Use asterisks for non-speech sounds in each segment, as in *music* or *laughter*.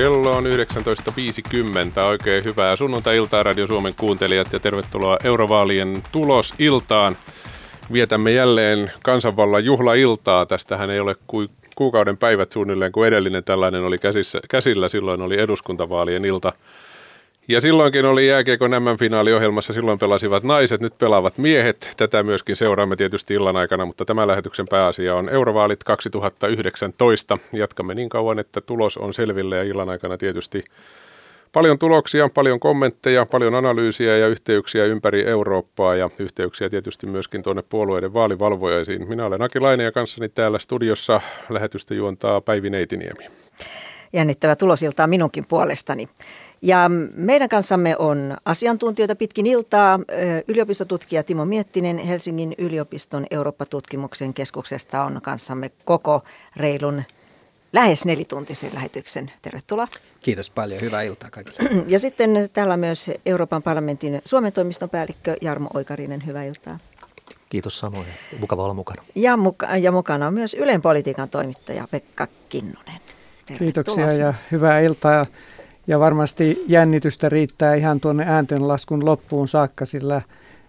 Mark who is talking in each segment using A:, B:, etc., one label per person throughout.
A: Kello on 19.50. Oikein hyvää sunnuntai-iltaa Radio Suomen kuuntelijat ja tervetuloa Eurovaalien tulosiltaan. Vietämme jälleen kansanvallan juhlailtaa. Tästähän ei ole kuin kuukauden päivät suunnilleen, kun edellinen tällainen oli käsissä, käsillä. Silloin oli eduskuntavaalien ilta. Ja silloinkin oli jääkiekon MM-finaaliohjelmassa, silloin pelasivat naiset, nyt pelaavat miehet. Tätä myöskin seuraamme tietysti illan aikana, mutta tämä lähetyksen pääasia on Eurovaalit 2019. Jatkamme niin kauan, että tulos on selville ja illan aikana tietysti paljon tuloksia, paljon kommentteja, paljon analyysiä ja yhteyksiä ympäri Eurooppaa ja yhteyksiä tietysti myöskin tuonne puolueiden vaalivalvojaisiin. Minä olen Aki Laine ja kanssani täällä studiossa lähetystä juontaa Päivi Neitiniemi.
B: Jännittävä tulosiltaa minunkin puolestani. Ja meidän kanssamme on asiantuntijoita pitkin iltaa. Yliopistotutkija Timo Miettinen Helsingin yliopiston Eurooppa-tutkimuksen keskuksesta on kanssamme koko reilun lähes nelituntisen lähetyksen. Tervetuloa.
C: Kiitos paljon. Hyvää iltaa kaikille.
B: Ja sitten täällä on myös Euroopan parlamentin Suomen toimiston päällikkö Jarmo Oikarinen. Hyvää iltaa.
D: Kiitos samoin. Mukava olla mukana.
B: Ja, muka- ja mukana on myös Ylen politiikan toimittaja Pekka Kinnunen.
E: Tervetuloa. Kiitoksia ja hyvää iltaa. Ja varmasti jännitystä riittää ihan tuonne ääntenlaskun loppuun saakka, sillä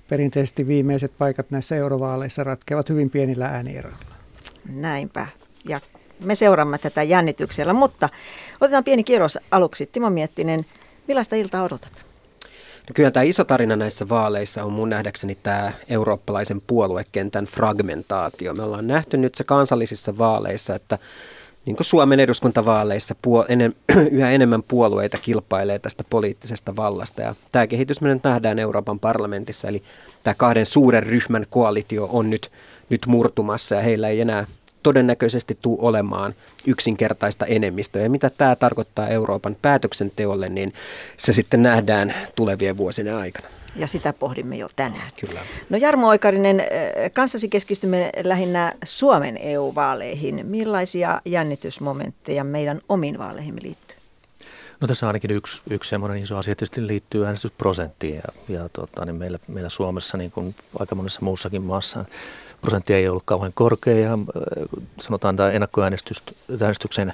E: perinteisesti viimeiset paikat näissä eurovaaleissa ratkeavat hyvin pienillä äänieroilla.
B: Näinpä. Ja me seuraamme tätä jännityksellä, mutta otetaan pieni kierros aluksi. Timo Miettinen, millaista iltaa odotat?
C: No kyllä tämä iso tarina näissä vaaleissa on mun nähdäkseni tämä eurooppalaisen puoluekentän fragmentaatio. Me ollaan nähty nyt se kansallisissa vaaleissa, että niin kuin Suomen eduskuntavaaleissa puol- enem, *clears throat* yhä enemmän puolueita kilpailee tästä poliittisesta vallasta. Ja tämä kehitys me nähdään Euroopan parlamentissa, eli tämä kahden suuren ryhmän koalitio on nyt, nyt murtumassa ja heillä ei enää todennäköisesti tule olemaan yksinkertaista enemmistöä. Ja mitä tämä tarkoittaa Euroopan päätöksenteolle, niin se sitten nähdään tulevien vuosien aikana.
B: Ja sitä pohdimme jo tänään.
C: Kyllä.
B: No Jarmo Oikarinen, äh, kanssasi keskistymme lähinnä Suomen EU-vaaleihin. Millaisia jännitysmomentteja meidän omiin vaaleihin liittyy?
D: No tässä ainakin yksi, yksi semmoinen iso asia tietysti liittyy äänestysprosenttiin ja, ja tota, niin meillä, meillä Suomessa niin kuin aika monessa muussakin maassa prosentti ei ollut kauhean korkea ja äh, sanotaan tämä ennakkoäänestyksen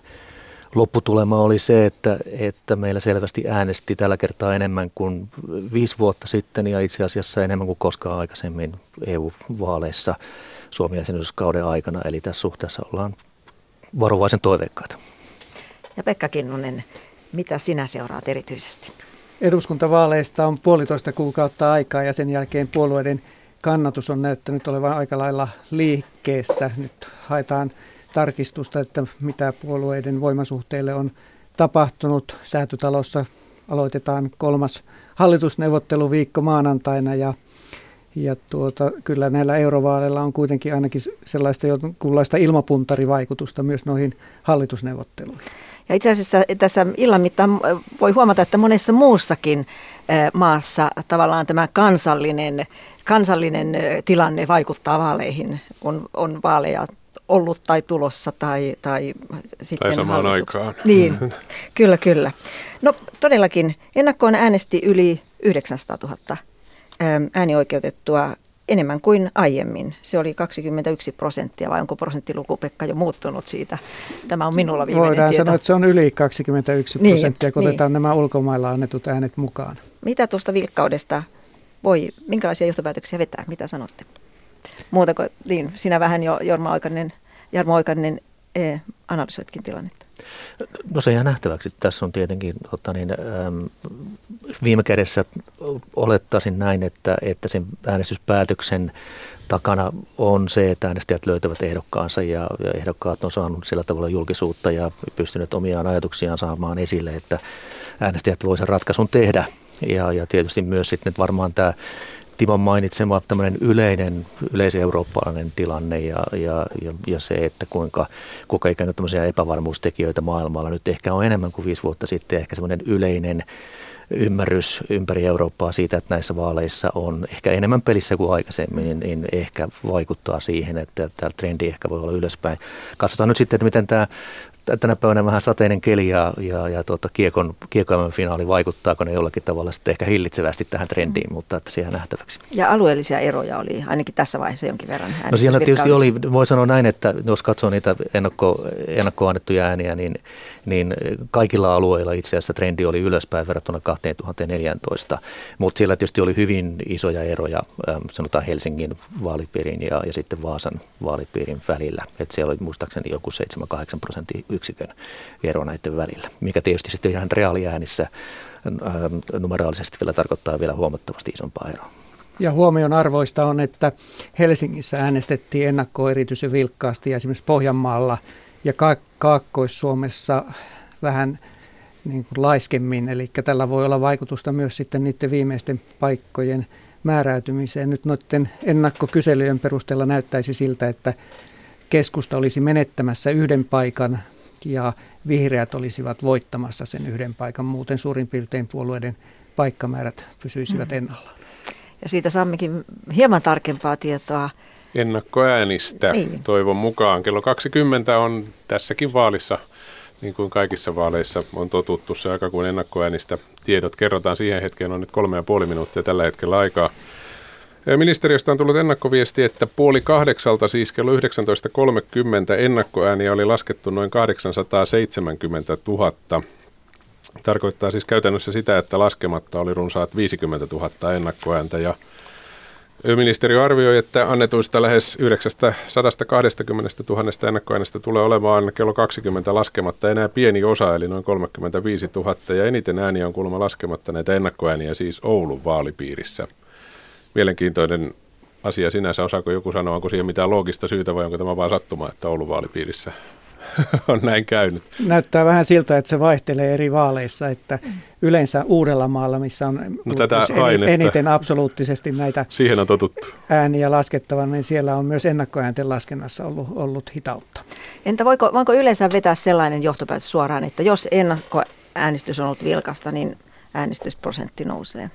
D: lopputulema oli se, että, että meillä selvästi äänesti tällä kertaa enemmän kuin viisi vuotta sitten ja itse asiassa enemmän kuin koskaan aikaisemmin EU-vaaleissa Suomen jäsenyyskauden aikana. Eli tässä suhteessa ollaan varovaisen toiveikkaita.
B: Ja Pekka Kinnunen, mitä sinä seuraat erityisesti?
E: Eduskuntavaaleista on puolitoista kuukautta aikaa ja sen jälkeen puolueiden kannatus on näyttänyt olevan aika lailla liikkeessä. Nyt haetaan tarkistusta, että mitä puolueiden voimasuhteille on tapahtunut. Säätytalossa aloitetaan kolmas hallitusneuvotteluviikko maanantaina ja, ja tuota, kyllä näillä eurovaaleilla on kuitenkin ainakin sellaista jonkunlaista ilmapuntarivaikutusta myös noihin hallitusneuvotteluihin.
B: Ja itse asiassa tässä illan mittaan voi huomata, että monessa muussakin maassa tavallaan tämä kansallinen, kansallinen tilanne vaikuttaa vaaleihin. On, on vaaleja ollut tai tulossa tai, tai sitten
A: Tai samaan aikaan.
B: Niin, kyllä, kyllä. No todellakin ennakkoon äänesti yli 900 000 äänioikeutettua enemmän kuin aiemmin. Se oli 21 prosenttia, vai onko prosenttiluku Pekka jo muuttunut siitä? Tämä on minulla viimeinen
E: Voidaan
B: tieto.
E: sanoa, että se on yli 21
B: Niin,
E: prosenttia, kun
B: niin.
E: otetaan nämä ulkomailla annetut äänet mukaan.
B: Mitä tuosta vilkkaudesta voi, minkälaisia johtopäätöksiä vetää? Mitä sanotte? Muuta kuin, niin, sinä vähän jo Jorma Oikanen, Jarmo Oikanen eh, analysoitkin tilannetta.
D: No se jää nähtäväksi. Tässä on tietenkin tota niin, viime kädessä olettaisin näin, että, että sen äänestyspäätöksen takana on se, että äänestäjät löytävät ehdokkaansa ja, ja ehdokkaat on saanut sillä tavalla julkisuutta ja pystynyt omiaan ajatuksiaan saamaan esille, että äänestäjät voisivat ratkaisun tehdä. Ja, ja tietysti myös sitten varmaan tämä Timon mainitsema tämmöinen yleinen, yleiseurooppalainen tilanne ja, ja, ja, ja se, että kuinka, kuinka ikään kuin tämmöisiä epävarmuustekijöitä maailmalla nyt ehkä on enemmän kuin viisi vuotta sitten, ehkä semmoinen yleinen ymmärrys ympäri Eurooppaa siitä, että näissä vaaleissa on ehkä enemmän pelissä kuin aikaisemmin, niin, niin ehkä vaikuttaa siihen, että tämä trendi ehkä voi olla ylöspäin. Katsotaan nyt sitten, että miten tämä tänä päivänä vähän sateinen keli ja, ja, ja tuota, kiekon, kiekon finaali vaikuttaako ne jollakin tavalla sitten ehkä hillitsevästi tähän trendiin, mutta että siihen nähtäväksi.
B: Ja alueellisia eroja oli ainakin tässä vaiheessa jonkin verran.
D: No siellä tietysti oli, voi sanoa näin, että jos katsoo niitä ennakko, ennakkoon annettuja ääniä, niin, niin kaikilla alueilla itse asiassa trendi oli ylöspäin verrattuna 2014, mutta siellä tietysti oli hyvin isoja eroja, sanotaan Helsingin vaalipiirin ja, ja sitten Vaasan vaalipiirin välillä. Että siellä oli muistaakseni joku 7-8 prosentin yksikön ero näiden välillä, mikä tietysti sitten ihan reaaliäänissä numeraalisesti vielä tarkoittaa vielä huomattavasti isompaa eroa.
E: Ja huomion arvoista on, että Helsingissä äänestettiin ennakkoon erityisen vilkkaasti ja esimerkiksi Pohjanmaalla ja Kaakkois-Suomessa vähän niin kuin laiskemmin. Eli tällä voi olla vaikutusta myös sitten niiden viimeisten paikkojen määräytymiseen. Nyt noiden ennakkokyselyjen perusteella näyttäisi siltä, että keskusta olisi menettämässä yhden paikan ja vihreät olisivat voittamassa sen yhden paikan. Muuten suurin piirtein puolueiden paikkamäärät pysyisivät mm. ennallaan.
B: Ja siitä saammekin hieman tarkempaa tietoa.
A: Ennakkoäänistä niin. toivon mukaan. Kello 20 on tässäkin vaalissa, niin kuin kaikissa vaaleissa on totuttu se aika, kun ennakkoäänistä tiedot kerrotaan. Siihen hetkeen on nyt kolme ja puoli minuuttia tällä hetkellä aikaa. Ministeriöstä on tullut ennakkoviesti, että puoli kahdeksalta, siis kello 19.30 ennakkoääniä oli laskettu noin 870 000. Tarkoittaa siis käytännössä sitä, että laskematta oli runsaat 50 000 ennakkoääntä. Ja Ministeriö arvioi, että annetuista lähes 920 000 ennakkoäänestä tulee olemaan kello 20 laskematta enää pieni osa, eli noin 35 000, ja eniten ääniä on kuulemma laskematta näitä ennakkoääniä siis Oulun vaalipiirissä mielenkiintoinen asia sinänsä. Osaako joku sanoa, onko siihen mitään loogista syytä vai onko tämä vain sattuma, että Oulun vaalipiirissä *laughs* on näin käynyt?
E: Näyttää vähän siltä, että se vaihtelee eri vaaleissa, että yleensä Uudellamaalla, missä on no, tätä eniten absoluuttisesti näitä
A: Siihen on totuttu.
E: ääniä laskettavan, niin siellä on myös ennakkoäänten laskennassa ollut, ollut hitautta.
B: Entä voiko, voiko yleensä vetää sellainen johtopäätös suoraan, että jos ennakkoäänestys on ollut vilkasta, niin äänestysprosentti nousee?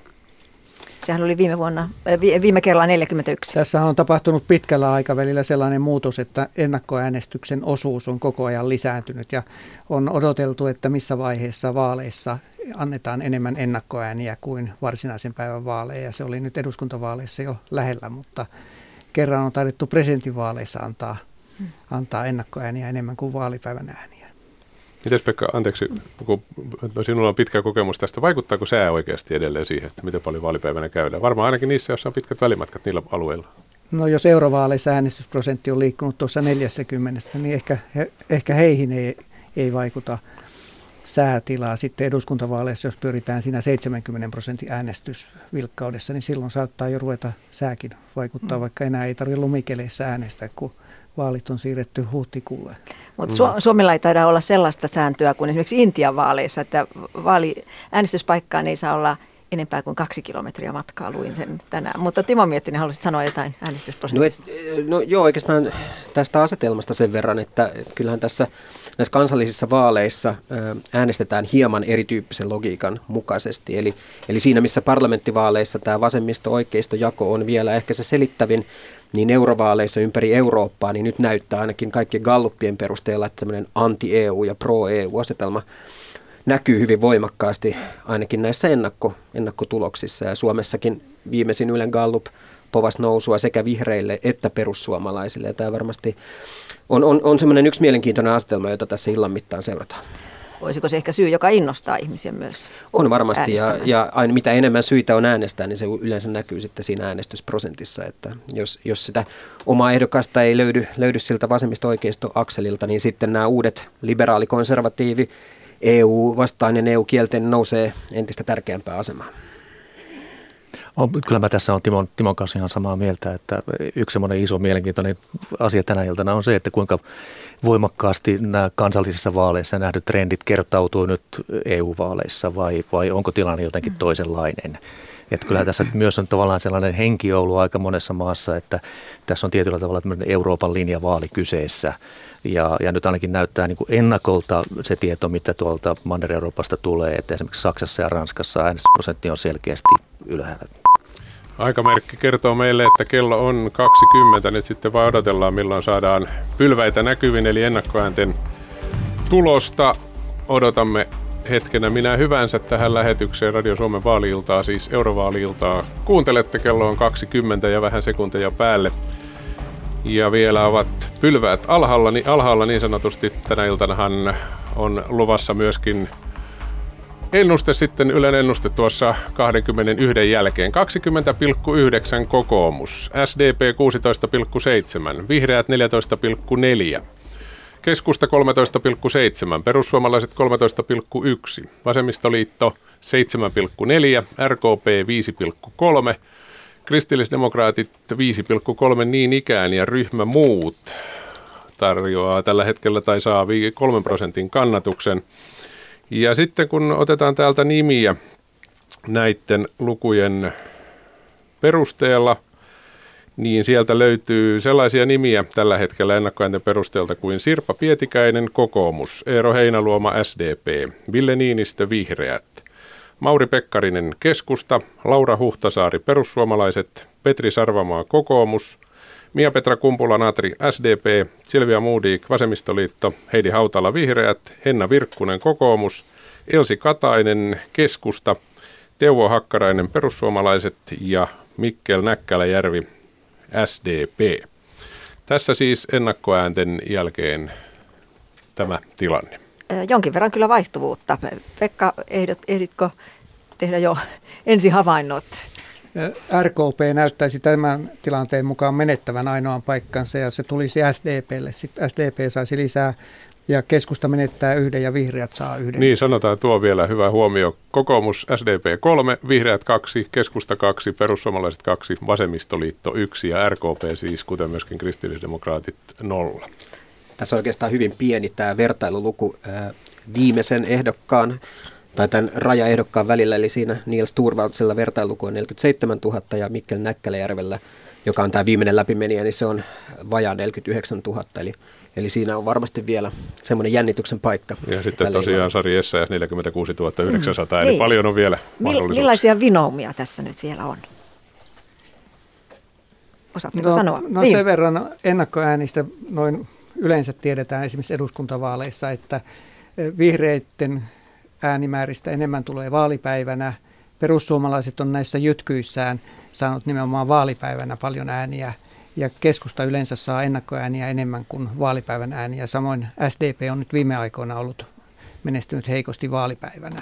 B: Sehän oli viime vuonna, äh, viime kerralla 41.
E: Tässä on tapahtunut pitkällä aikavälillä sellainen muutos, että ennakkoäänestyksen osuus on koko ajan lisääntynyt ja on odoteltu, että missä vaiheessa vaaleissa annetaan enemmän ennakkoääniä kuin varsinaisen päivän vaaleja. Se oli nyt eduskuntavaaleissa jo lähellä, mutta kerran on taidettu presidentinvaaleissa antaa, antaa ennakkoääniä enemmän kuin vaalipäivän ääniä.
A: Mites Pekka, anteeksi, kun sinulla on pitkä kokemus tästä, vaikuttaako sää oikeasti edelleen siihen, että miten paljon vaalipäivänä käydään? Varmaan ainakin niissä, joissa on pitkät välimatkat niillä alueilla.
E: No jos eurovaaleissa äänestysprosentti on liikkunut tuossa 40, niin ehkä, he, ehkä heihin ei, ei vaikuta säätilaa. Sitten eduskuntavaaleissa, jos pyritään siinä 70 prosentin äänestysvilkkaudessa, niin silloin saattaa jo ruveta sääkin vaikuttaa, mm. vaikka enää ei tarvitse lumikeleissä äänestää, kun vaalit on siirretty huhtikuulle.
B: Mutta Su- Suomella ei taida olla sellaista sääntöä kuin esimerkiksi Intian vaaleissa, että vaali, äänestyspaikkaan ei saa olla enempää kuin kaksi kilometriä matkaa, luin sen tänään. Mutta Timo Miettinen, haluaisit sanoa jotain äänestysprosentista?
C: No, et, no joo, oikeastaan tästä asetelmasta sen verran, että kyllähän tässä näissä kansallisissa vaaleissa äänestetään hieman erityyppisen logiikan mukaisesti. Eli, eli siinä, missä parlamenttivaaleissa tämä vasemmisto-oikeisto-jako on vielä ehkä se selittävin, niin eurovaaleissa ympäri Eurooppaa, niin nyt näyttää ainakin kaikkien galluppien perusteella, että tämmöinen anti-EU ja pro-EU-asetelma näkyy hyvin voimakkaasti ainakin näissä ennakko, ennakkotuloksissa. Ja Suomessakin viimeisin Ylen Gallup povas nousua sekä vihreille että perussuomalaisille. Ja tämä varmasti on, on, on semmoinen yksi mielenkiintoinen asetelma, jota tässä illan mittaan seurataan.
B: Olisiko se ehkä syy, joka innostaa ihmisiä myös
C: On varmasti, ja, ja aina mitä enemmän syitä on äänestää, niin se yleensä näkyy sitten siinä äänestysprosentissa. Että jos, jos sitä omaa ehdokasta ei löydy, löydy siltä vasemmista-oikeisto-akselilta, niin sitten nämä uudet liberaali-konservatiivi, EU-vastainen, EU-kielten nousee entistä tärkeämpään asemaan.
D: On, kyllä mä tässä on Timon, Timon kanssa ihan samaa mieltä, että yksi semmoinen iso mielenkiintoinen asia tänä iltana on se, että kuinka voimakkaasti nämä kansallisissa vaaleissa nähdyt trendit kertautuu nyt EU-vaaleissa vai, vai onko tilanne jotenkin toisenlainen? Että kyllä tässä myös on tavallaan sellainen henki ollut aika monessa maassa, että tässä on tietyllä tavalla Euroopan linjavaali kyseessä. Ja, ja nyt ainakin näyttää niin kuin ennakolta se tieto, mitä tuolta Manner-Euroopasta tulee, että esimerkiksi Saksassa ja Ranskassa äänestysprosentti on selkeästi ylhäällä.
A: Aikamerkki kertoo meille, että kello on 20. Nyt sitten vaan odotellaan, milloin saadaan pylväitä näkyviin, eli ennakkoäänten tulosta odotamme hetkenä minä hyvänsä tähän lähetykseen Radio Suomen vaaliiltaa, siis eurovaaliiltaa. Kuuntelette, kello on 20 ja vähän sekunteja päälle. Ja vielä ovat pylväät alhaalla, niin, alhaalla niin sanotusti. Tänä iltanahan on luvassa myöskin ennuste sitten, Ylen ennuste tuossa 21 jälkeen. 20,9 kokoomus, SDP 16,7, vihreät 14,4. Keskusta 13,7, perussuomalaiset 13,1, vasemmistoliitto 7,4, RKP 5,3, kristillisdemokraatit 5,3 niin ikään ja ryhmä muut tarjoaa tällä hetkellä tai saa 3 prosentin kannatuksen. Ja sitten kun otetaan täältä nimiä näiden lukujen perusteella – niin sieltä löytyy sellaisia nimiä tällä hetkellä ennakkoäänten perusteelta kuin Sirpa Pietikäinen, kokoomus, Eero Heinaluoma, SDP, Ville Niinistö, vihreät, Mauri Pekkarinen, keskusta, Laura Huhtasaari, perussuomalaiset, Petri Sarvamaa, kokoomus, Mia-Petra Kumpula-Natri, SDP, Silvia Moodik, vasemmistoliitto, Heidi Hautala, vihreät, Henna Virkkunen, kokoomus, Elsi Katainen, keskusta, Teuvo Hakkarainen, perussuomalaiset ja Mikkel Näkkäläjärvi, SDP. Tässä siis ennakkoäänten jälkeen tämä tilanne.
B: Jonkin verran kyllä vaihtuvuutta. Pekka, ehdot, ehditko tehdä jo ensi havainnot?
E: RKP näyttäisi tämän tilanteen mukaan menettävän ainoan paikkansa ja se tulisi SDPlle. Sitten SDP saisi lisää ja keskusta menettää yhden ja vihreät saa yhden.
A: Niin, sanotaan tuo vielä hyvä huomio. Kokoomus SDP 3, vihreät 2, keskusta 2, perussuomalaiset 2, vasemmistoliitto 1 ja RKP siis, kuten myöskin kristillisdemokraatit 0.
C: Tässä on oikeastaan hyvin pieni tämä vertailuluku viimeisen ehdokkaan tai tämän rajaehdokkaan välillä, eli siinä Niels Turvaldsella vertailuku on 47 000 ja Mikkel Näkkäläjärvellä, joka on tämä viimeinen läpimeniä, niin se on vajaa 49 000, eli Eli siinä on varmasti vielä semmoinen jännityksen paikka.
A: Ja sitten tosiaan Sari Essayah 46 900, mm. eli niin. paljon on vielä mahdollisuuksia.
B: Millaisia vinoumia tässä nyt vielä on? Osaatteko
E: no,
B: sanoa?
E: No niin. sen verran ennakkoäänistä noin yleensä tiedetään esimerkiksi eduskuntavaaleissa, että vihreiden äänimääristä enemmän tulee vaalipäivänä. Perussuomalaiset on näissä jytkyissään saanut nimenomaan vaalipäivänä paljon ääniä ja keskusta yleensä saa ennakkoääniä enemmän kuin vaalipäivän ääniä. Samoin SDP on nyt viime aikoina ollut menestynyt heikosti vaalipäivänä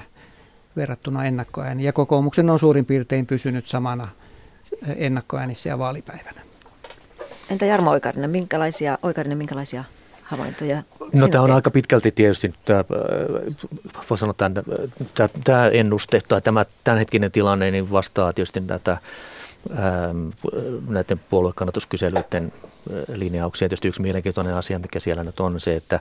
E: verrattuna ennakkoääniin. Ja kokoomuksen on suurin piirtein pysynyt samana ennakkoäänissä ja vaalipäivänä.
B: Entä Jarmo Oikarinen, minkälaisia, Oikarinen, minkälaisia havaintoja?
D: No tämä on aika pitkälti tietysti, tämä, voi sanoa, tämä, tämä ennuste tai tämä tämänhetkinen tilanne niin vastaa tietysti tätä Ähm, näiden puoluekannatuskyselyiden äh, linjauksia. Tietysti yksi mielenkiintoinen asia, mikä siellä nyt on se, että,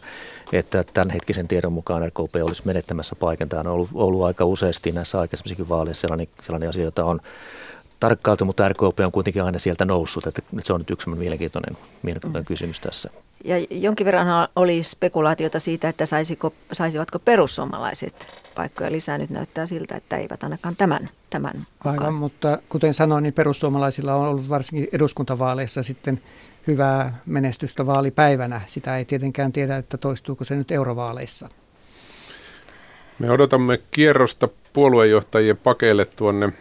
D: että tämän hetkisen tiedon mukaan RKP olisi menettämässä paikan. Tämä on ollut, ollut aika useasti näissä aikaisemmissakin vaaleissa sellainen, sellainen asia, jota on tarkkailtu, mutta RKP on kuitenkin aina sieltä noussut. Että se on nyt yksi mielenkiintoinen, mielenkiintoinen mm. kysymys tässä.
B: Ja jonkin verran oli spekulaatiota siitä, että saisiko, saisivatko perussuomalaiset paikkoja lisää. Nyt näyttää siltä, että eivät ainakaan tämän, tämän mukaan.
E: Aivan, mutta kuten sanoin, niin perussuomalaisilla on ollut varsinkin eduskuntavaaleissa sitten hyvää menestystä vaalipäivänä. Sitä ei tietenkään tiedä, että toistuuko se nyt eurovaaleissa.
A: Me odotamme kierrosta puoluejohtajien pakeille tuonne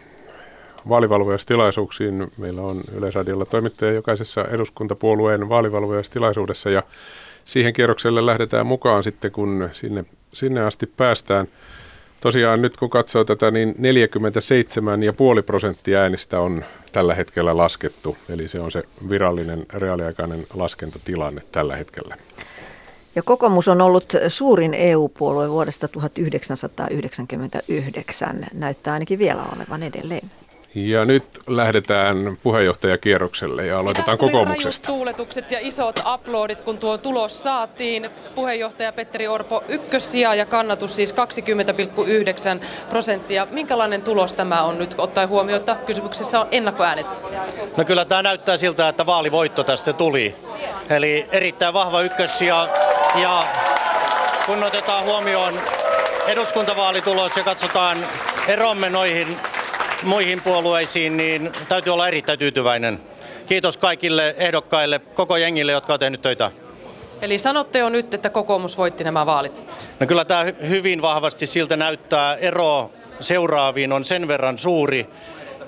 A: vaalivalvojastilaisuuksiin. Meillä on Yleisradiolla toimittaja jokaisessa eduskuntapuolueen vaalivalvojastilaisuudessa ja siihen kierrokselle lähdetään mukaan sitten, kun sinne, sinne asti päästään. Tosiaan nyt kun katsoo tätä, niin 47,5 prosenttia äänistä on tällä hetkellä laskettu. Eli se on se virallinen reaaliaikainen laskentatilanne tällä hetkellä.
B: Ja kokoomus on ollut suurin EU-puolue vuodesta 1999. Näyttää ainakin vielä olevan edelleen.
A: Ja nyt lähdetään puheenjohtajakierrokselle ja aloitetaan Mitä kokoomuksesta.
F: tuuletukset ja isot aplodit, kun tuo tulos saatiin. Puheenjohtaja Petteri Orpo ykkössija ja kannatus siis 20,9 prosenttia. Minkälainen tulos tämä on nyt ottaen huomioon, että kysymyksessä on ennakkoäänet?
G: No kyllä tämä näyttää siltä, että vaalivoitto tästä tuli. Eli erittäin vahva ykkössija ja kun otetaan huomioon eduskuntavaalitulos ja katsotaan eromme noihin muihin puolueisiin, niin täytyy olla erittäin tyytyväinen. Kiitos kaikille ehdokkaille, koko jengille, jotka ovat tehneet töitä.
F: Eli sanotte jo nyt, että kokoomus voitti nämä vaalit.
G: No kyllä tämä hyvin vahvasti siltä näyttää. Ero seuraaviin on sen verran suuri,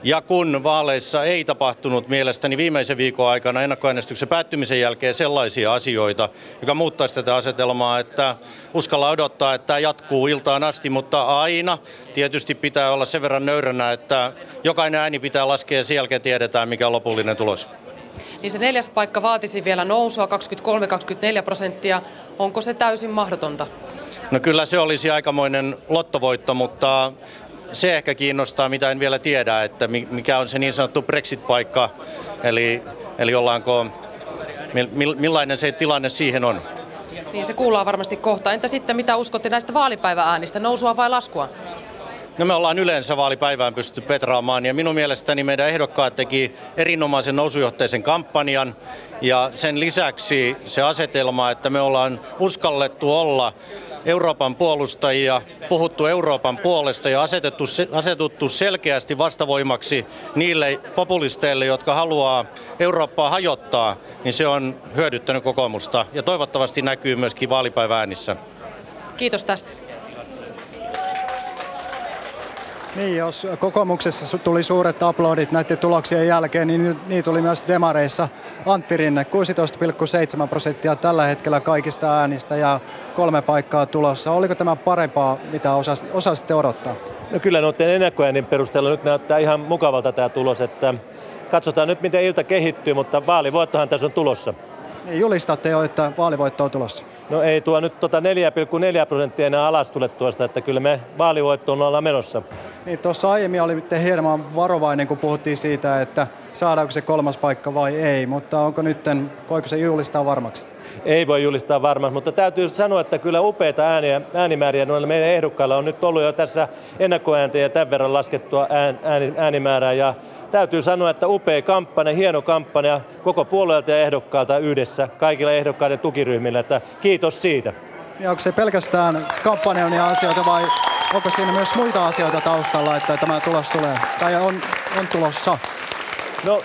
G: ja kun vaaleissa ei tapahtunut mielestäni viimeisen viikon aikana ennakkoäänestyksen päättymisen jälkeen sellaisia asioita, joka muuttaisi tätä asetelmaa, että uskalla odottaa, että tämä jatkuu iltaan asti, mutta aina tietysti pitää olla sen verran nöyränä, että jokainen ääni pitää laskea ja sen jälkeen tiedetään, mikä on lopullinen tulos.
F: Niin se neljäs paikka vaatisi vielä nousua 23-24 prosenttia. Onko se täysin mahdotonta?
G: No kyllä se olisi aikamoinen lottovoitto, mutta se ehkä kiinnostaa, mitä en vielä tiedä, että mikä on se niin sanottu Brexit-paikka, eli, eli ollaanko, millainen se tilanne siihen on.
F: Niin se kuullaan varmasti kohta. Entä sitten, mitä uskotte näistä vaalipäivääänistä, nousua vai laskua?
G: No me ollaan yleensä vaalipäivään pystytty petraamaan ja minun mielestäni meidän ehdokkaat teki erinomaisen nousujohteisen kampanjan ja sen lisäksi se asetelma, että me ollaan uskallettu olla Euroopan puolustajia, puhuttu Euroopan puolesta ja asetettu, asetuttu selkeästi vastavoimaksi niille populisteille, jotka haluaa Eurooppaa hajottaa, niin se on hyödyttänyt kokoomusta ja toivottavasti näkyy myöskin vaalipäiväänissä.
F: Kiitos tästä.
H: Niin, jos kokoomuksessa tuli suuret aplodit näiden tuloksien jälkeen, niin niin tuli myös demareissa. Antti Rinne, 16,7 prosenttia tällä hetkellä kaikista äänistä ja kolme paikkaa tulossa. Oliko tämä parempaa, mitä osas, osasitte odottaa?
I: No kyllä noiden ennakkoäänin perusteella nyt näyttää ihan mukavalta tämä tulos, että katsotaan nyt miten ilta kehittyy, mutta vaalivoittohan tässä on tulossa.
H: Niin, julistatte jo, että vaalivoitto on tulossa.
I: No ei tuo nyt tota 4,4 prosenttia enää alas tule tuosta, että kyllä me vaalivoittoon ollaan menossa.
H: Niin tuossa aiemmin oli hieman varovainen, kun puhuttiin siitä, että saadaanko se kolmas paikka vai ei, mutta onko nyt, voiko se julistaa varmaksi?
I: Ei voi julistaa varmaksi, mutta täytyy sanoa, että kyllä upeita ääniä, äänimääriä noilla meidän ehdokkailla on nyt ollut jo tässä ennakkoääntä ja tämän verran laskettua ään, ääni, äänimäärää ja täytyy sanoa, että upea kampanja, hieno kampanja koko puolueelta ja ehdokkaalta yhdessä, kaikilla ehdokkaiden tukiryhmillä, että kiitos siitä.
H: Ja onko se pelkästään kampanjan ja asioita vai onko siinä myös muita asioita taustalla, että tämä tulos tulee, tai on, on tulossa?
I: No,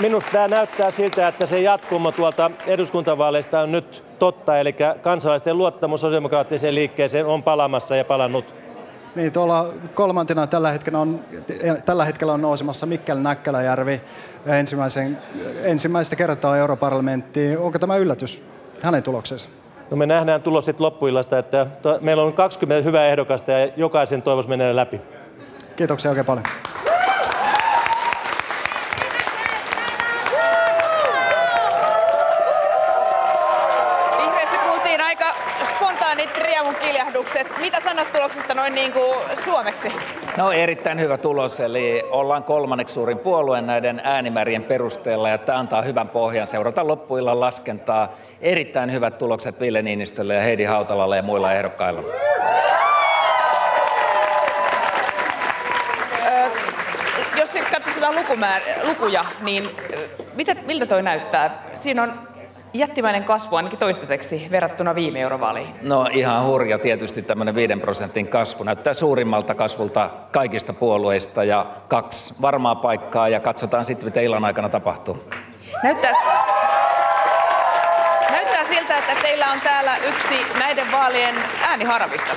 I: minusta tämä näyttää siltä, että se jatkumo tuolta eduskuntavaaleista on nyt totta, eli kansalaisten luottamus sosiaalidemokraattiseen liikkeeseen on palamassa ja palannut
H: niin, tuolla kolmantena tällä hetkellä on, tällä hetkellä on nousemassa Mikkel Näkkäläjärvi ensimmäisen, ensimmäistä kertaa europarlamenttiin. Onko tämä yllätys hänen tuloksensa?
I: No me nähdään tulos sitten loppuillasta, että to, meillä on 20 hyvää ehdokasta ja jokaisen toivoisi menee läpi.
H: Kiitoksia oikein paljon.
J: kiljahdukset. Mitä sanot tuloksesta noin niin kuin suomeksi?
K: No erittäin hyvä tulos, eli ollaan kolmanneksi suurin puolue näiden äänimäärien perusteella ja tämä antaa hyvän pohjan seurata loppuillan laskentaa. Erittäin hyvät tulokset Ville Niinistölle ja Heidi Hautalalle ja muilla ehdokkailla.
J: jos katsotaan lukuja, niin mitä, miltä toi näyttää? Siinä on jättimäinen kasvu ainakin toistaiseksi verrattuna viime eurovaaleihin?
K: No ihan hurja tietysti tämmöinen 5 prosentin kasvu. Näyttää suurimmalta kasvulta kaikista puolueista ja kaksi varmaa paikkaa ja katsotaan sitten mitä illan aikana tapahtuu.
J: Näyttää, näyttää siltä, että teillä on täällä yksi näiden vaalien ääniharvista.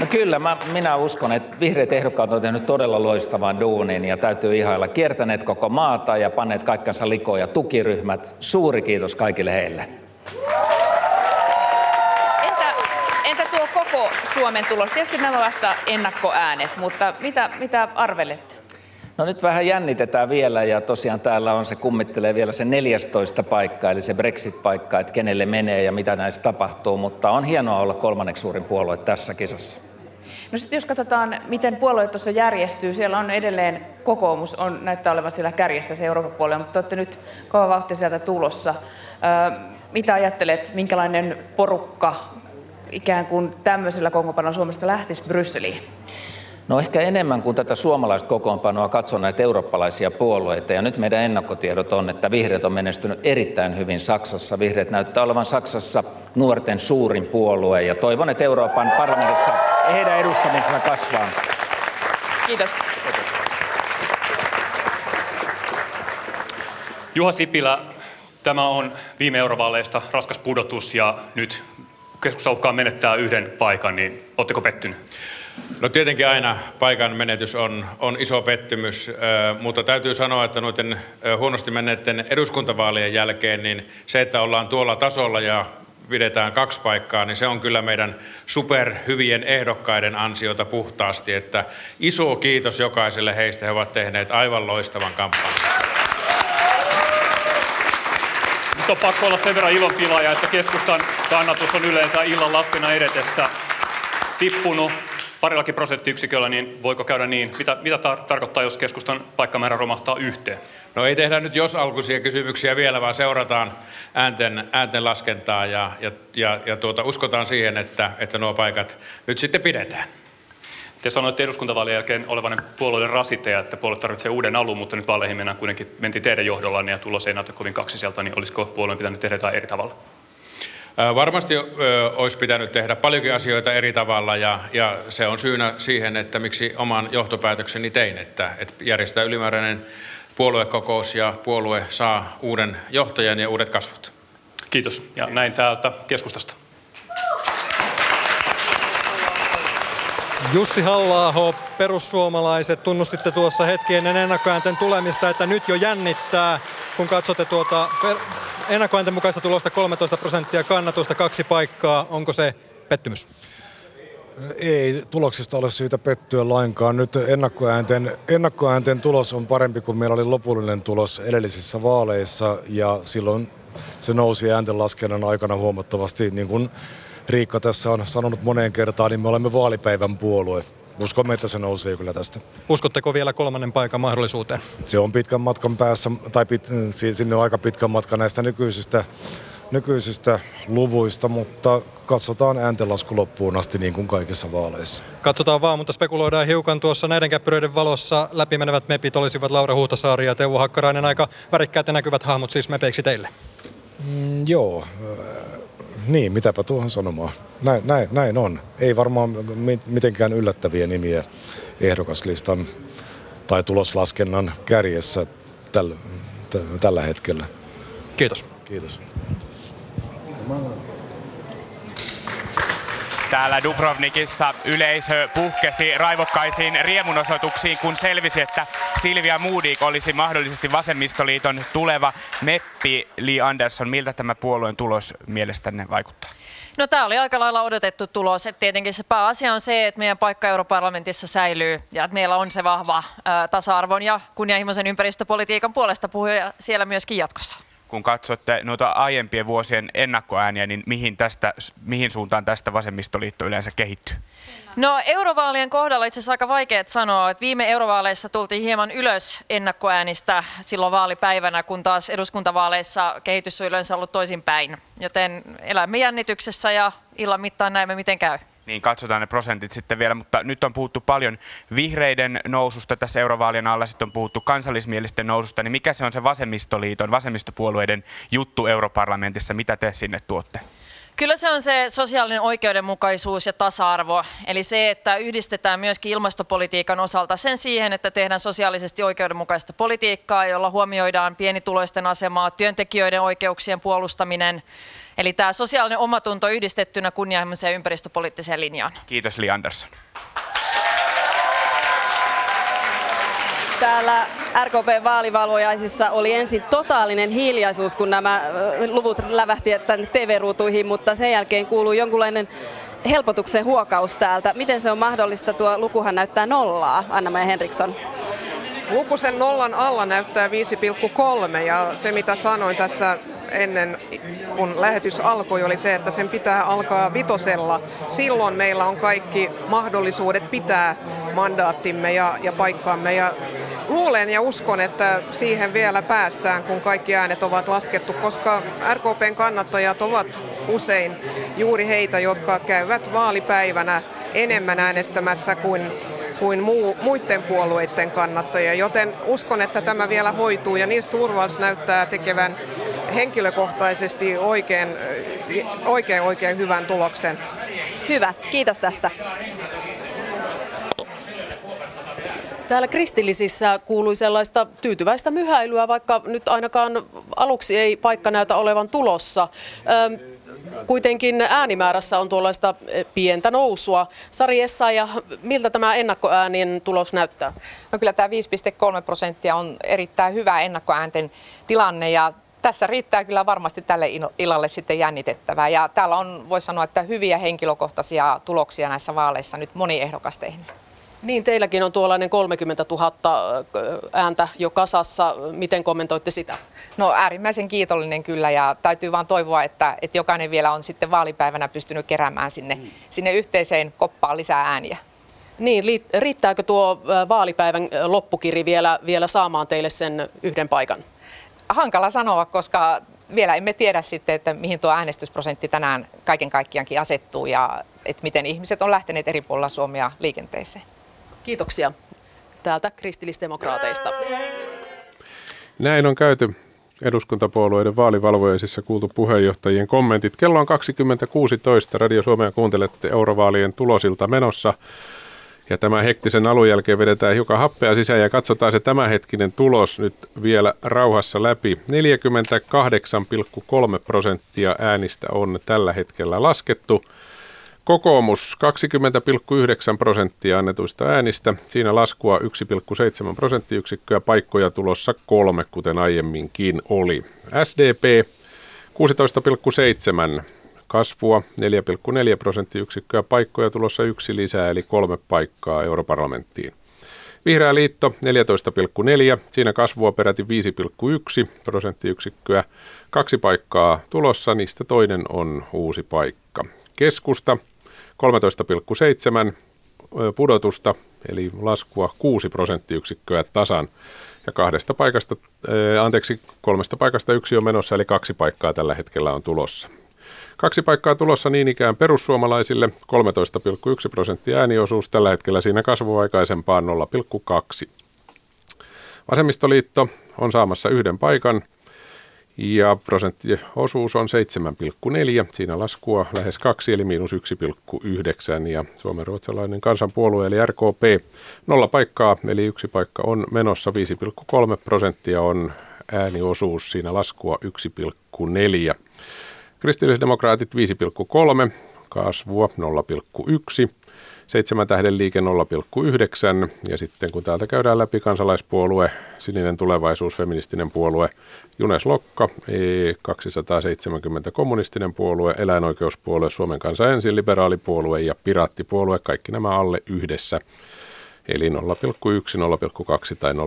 K: No kyllä, mä, minä uskon, että vihreät ehdokkaat on tehnyt todella loistavan duunin ja täytyy ihailla kiertäneet koko maata ja panneet kaikkansa likoon ja tukiryhmät. Suuri kiitos kaikille heille.
J: Entä, entä tuo koko Suomen tulos? Tietysti nämä vasta ennakkoäänet, mutta mitä, mitä arvelette?
K: No nyt vähän jännitetään vielä ja tosiaan täällä on se kummittelee vielä se 14 paikka, eli se Brexit-paikka, että kenelle menee ja mitä näistä tapahtuu, mutta on hienoa olla kolmanneksi suurin puolue tässä kisassa.
J: No sitten jos katsotaan, miten puolueet tuossa järjestyy, siellä on edelleen kokoomus, on, näyttää olevan siellä kärjessä se Euroopan puolella, mutta olette nyt kova vauhti sieltä tulossa. Ö, mitä ajattelet, minkälainen porukka ikään kuin tämmöisellä kokoonpanolla Suomesta lähtisi Brysseliin?
K: No ehkä enemmän kuin tätä suomalaista kokoonpanoa katson näitä eurooppalaisia puolueita. Ja nyt meidän ennakkotiedot on, että vihreät on menestynyt erittäin hyvin Saksassa. Vihreät näyttää olevan Saksassa nuorten suurin puolue ja toivon, että Euroopan parlamentissa heidän edustamisensa kasvaa.
J: Kiitos.
L: Juha Sipilä, Tämä on viime eurovaaleista raskas pudotus ja nyt keskusta uhkaa menettää yhden paikan, niin oletteko pettynyt?
M: No tietenkin aina paikan menetys on, on iso pettymys, mutta täytyy sanoa, että noiden huonosti menneiden eduskuntavaalien jälkeen, niin se, että ollaan tuolla tasolla ja pidetään kaksi paikkaa, niin se on kyllä meidän superhyvien ehdokkaiden ansiota puhtaasti, että iso kiitos jokaiselle heistä, he ovat tehneet aivan loistavan kampanjan.
L: Nyt on pakko olla sen verran ilonpilaaja, että keskustan kannatus on yleensä illan laskena edetessä tippunut parillakin prosenttiyksiköllä, niin voiko käydä niin? Mitä, mitä tar- tarkoittaa, jos keskustan paikkamäärä romahtaa yhteen?
M: No ei tehdä nyt jos alkuisia kysymyksiä vielä, vaan seurataan äänten, äänten laskentaa ja, ja, ja, ja tuota, uskotaan siihen, että, että nuo paikat nyt sitten pidetään.
L: Te sanoitte eduskuntavaalien jälkeen olevan puolueiden rasite että puolue tarvitsee uuden alun, mutta nyt vaaleihin mennään kuitenkin mentiin teidän johdollaan ja tulos ei näytä kovin kaksiselta, niin olisiko puolueen pitänyt tehdä jotain eri tavalla?
M: Varmasti olisi pitänyt tehdä paljonkin asioita eri tavalla ja, ja se on syynä siihen, että miksi oman johtopäätökseni tein, että, että järjestetään ylimääräinen puoluekokous ja puolue saa uuden johtajan ja uudet kasvot.
L: Kiitos ja näin täältä keskustasta.
N: Jussi halla perussuomalaiset, tunnustitte tuossa hetki ennen ennakkoäänten tulemista, että nyt jo jännittää, kun katsotte tuota ennakkoäänten mukaista tulosta 13 prosenttia kannatusta, kaksi paikkaa. Onko se pettymys?
O: Ei tuloksista ole syytä pettyä lainkaan. Nyt ennakkoäänten, ennakkoäänten tulos on parempi kuin meillä oli lopullinen tulos edellisissä vaaleissa ja silloin se nousi ääntenlaskennan aikana huomattavasti. Niin kuin Riikka tässä on sanonut moneen kertaan, niin me olemme vaalipäivän puolue. Uskomme, että se nousee kyllä tästä.
N: Uskotteko vielä kolmannen paikan mahdollisuuteen?
O: Se on pitkän matkan päässä, tai pit, sinne on aika pitkä matka näistä nykyisistä, nykyisistä luvuista, mutta katsotaan ääntenlasku loppuun asti niin kuin kaikissa vaaleissa.
N: Katsotaan vaan, mutta spekuloidaan hiukan tuossa näiden käppyröiden valossa. Läpimenevät mepit olisivat Laura Huhtasaari ja Teuvo Hakkarainen. Aika värikkäät ja näkyvät hahmot siis mepeiksi teille.
O: Mm, joo, niin, mitäpä tuohon sanomaan. Näin, näin, näin on. Ei varmaan mitenkään yllättäviä nimiä ehdokaslistan tai tuloslaskennan kärjessä tällä, t- tällä hetkellä.
N: Kiitos.
O: Kiitos.
P: Täällä Dubrovnikissa yleisö puhkesi raivokkaisiin riemunosoituksiin, kun selvisi, että Silvia Moodik olisi mahdollisesti vasemmistoliiton tuleva meppi Lee Anderson. Miltä tämä puolueen tulos mielestänne vaikuttaa?
Q: No tämä oli aika lailla odotettu tulos. Et tietenkin se pääasia on se, että meidän paikka europarlamentissa säilyy ja että meillä on se vahva ää, tasa-arvon ja kunnianhimoisen ympäristöpolitiikan puolesta puhuja siellä myöskin jatkossa
P: kun katsotte noita aiempien vuosien ennakkoääniä, niin mihin, tästä, mihin suuntaan tästä vasemmistoliitto yleensä kehittyy?
Q: No eurovaalien kohdalla itse asiassa aika vaikea sanoa, että viime eurovaaleissa tultiin hieman ylös ennakkoäänistä silloin vaalipäivänä, kun taas eduskuntavaaleissa kehitys on yleensä ollut toisinpäin. Joten elämme jännityksessä ja illan mittaan näemme miten käy
P: niin katsotaan ne prosentit sitten vielä, mutta nyt on puhuttu paljon vihreiden noususta tässä eurovaalien alla, sitten on puhuttu kansallismielisten noususta, niin mikä se on se vasemmistoliiton, vasemmistopuolueiden juttu europarlamentissa, mitä te sinne tuotte?
Q: Kyllä se on se sosiaalinen oikeudenmukaisuus ja tasa-arvo, eli se, että yhdistetään myöskin ilmastopolitiikan osalta sen siihen, että tehdään sosiaalisesti oikeudenmukaista politiikkaa, jolla huomioidaan pienituloisten asemaa, työntekijöiden oikeuksien puolustaminen, Eli tämä sosiaalinen omatunto yhdistettynä kunnianhimoiseen ympäristöpoliittiseen linjaan.
P: Kiitos Li Andersson.
R: Täällä RKP-vaalivalvojaisissa oli ensin totaalinen hiljaisuus, kun nämä luvut lävähti tänne TV-ruutuihin, mutta sen jälkeen kuuluu jonkunlainen helpotuksen huokaus täältä. Miten se on mahdollista? Tuo lukuhan näyttää nollaa, Anna-Maja Henriksson.
S: Luku sen nollan alla näyttää 5,3 ja se mitä sanoin tässä ennen kun lähetys alkoi oli se, että sen pitää alkaa vitosella. Silloin meillä on kaikki mahdollisuudet pitää mandaattimme ja, ja paikkaamme ja luulen ja uskon, että siihen vielä päästään, kun kaikki äänet ovat laskettu, koska RKPn kannattajat ovat usein juuri heitä, jotka käyvät vaalipäivänä enemmän äänestämässä kuin kuin muu, muiden puolueiden kannattajia, joten uskon, että tämä vielä hoituu ja Nils Turvals näyttää tekevän henkilökohtaisesti oikein, oikein, oikein hyvän tuloksen.
R: Hyvä, kiitos tästä.
F: Täällä kristillisissä kuului sellaista tyytyväistä myhäilyä, vaikka nyt ainakaan aluksi ei paikka näytä olevan tulossa. Kuitenkin äänimäärässä on tuollaista eh, pientä nousua. Sari ja miltä tämä ennakkoäänien tulos näyttää?
T: No kyllä tämä 5,3 prosenttia on erittäin hyvä ennakkoäänten tilanne ja tässä riittää kyllä varmasti tälle illalle sitten jännitettävää. Ja täällä on, voi sanoa, että hyviä henkilökohtaisia tuloksia näissä vaaleissa nyt moni ehdokas tehnyt.
F: Niin, teilläkin on tuollainen 30 000 ääntä jo kasassa. Miten kommentoitte sitä?
T: No äärimmäisen kiitollinen kyllä ja täytyy vaan toivoa, että, että jokainen vielä on sitten vaalipäivänä pystynyt keräämään sinne, mm. sinne yhteiseen koppaan lisää ääniä.
F: Niin, riittääkö tuo vaalipäivän loppukiri vielä, vielä saamaan teille sen yhden paikan?
T: Hankala sanoa, koska vielä emme tiedä sitten, että mihin tuo äänestysprosentti tänään kaiken kaikkiaankin asettuu ja että miten ihmiset on lähteneet eri puolilla Suomea liikenteeseen.
F: Kiitoksia täältä kristillisdemokraateista.
A: Näin on käyty eduskuntapuolueiden vaalivalvojaisissa kuultu puheenjohtajien kommentit. Kello on 2016. Radio Suomea kuuntelette eurovaalien tulosilta menossa. Ja tämän hektisen alun jälkeen vedetään hiukan happea sisään ja katsotaan se tämänhetkinen tulos nyt vielä rauhassa läpi. 48,3 prosenttia äänistä on tällä hetkellä laskettu. Kokoomus 20,9 prosenttia annetuista äänistä. Siinä laskua 1,7 prosenttiyksikköä, paikkoja tulossa kolme, kuten aiemminkin oli. SDP 16,7 kasvua 4,4 prosenttiyksikköä, paikkoja tulossa yksi lisää, eli kolme paikkaa europarlamenttiin. Vihreä liitto 14,4, siinä kasvua peräti 5,1 prosenttiyksikköä, kaksi paikkaa tulossa, niistä toinen on uusi paikka. Keskusta 13,7 pudotusta, eli laskua 6 prosenttiyksikköä tasan. Ja kahdesta paikasta, anteeksi, kolmesta paikasta yksi on menossa, eli kaksi paikkaa tällä hetkellä on tulossa. Kaksi paikkaa tulossa niin ikään perussuomalaisille, 13,1 prosenttia ääniosuus, tällä hetkellä siinä kasvu aikaisempaan 0,2. Vasemmistoliitto on saamassa yhden paikan – ja prosenttiosuus on 7,4. Siinä laskua lähes kaksi eli miinus 1,9 ja Suomen ruotsalainen kansanpuolue eli RKP nolla paikkaa eli yksi paikka on menossa 5,3 prosenttia on ääniosuus siinä laskua 1,4. Kristillisdemokraatit 5,3 kasvua 0,1 seitsemän tähden liike 0,9 ja sitten kun täältä käydään läpi kansalaispuolue, sininen tulevaisuus, feministinen puolue, Junes Lokka, 270 kommunistinen puolue, eläinoikeuspuolue, Suomen kansa ensin, liberaalipuolue ja piraattipuolue, kaikki nämä alle yhdessä. Eli 0,1, 0,2 tai 0,3,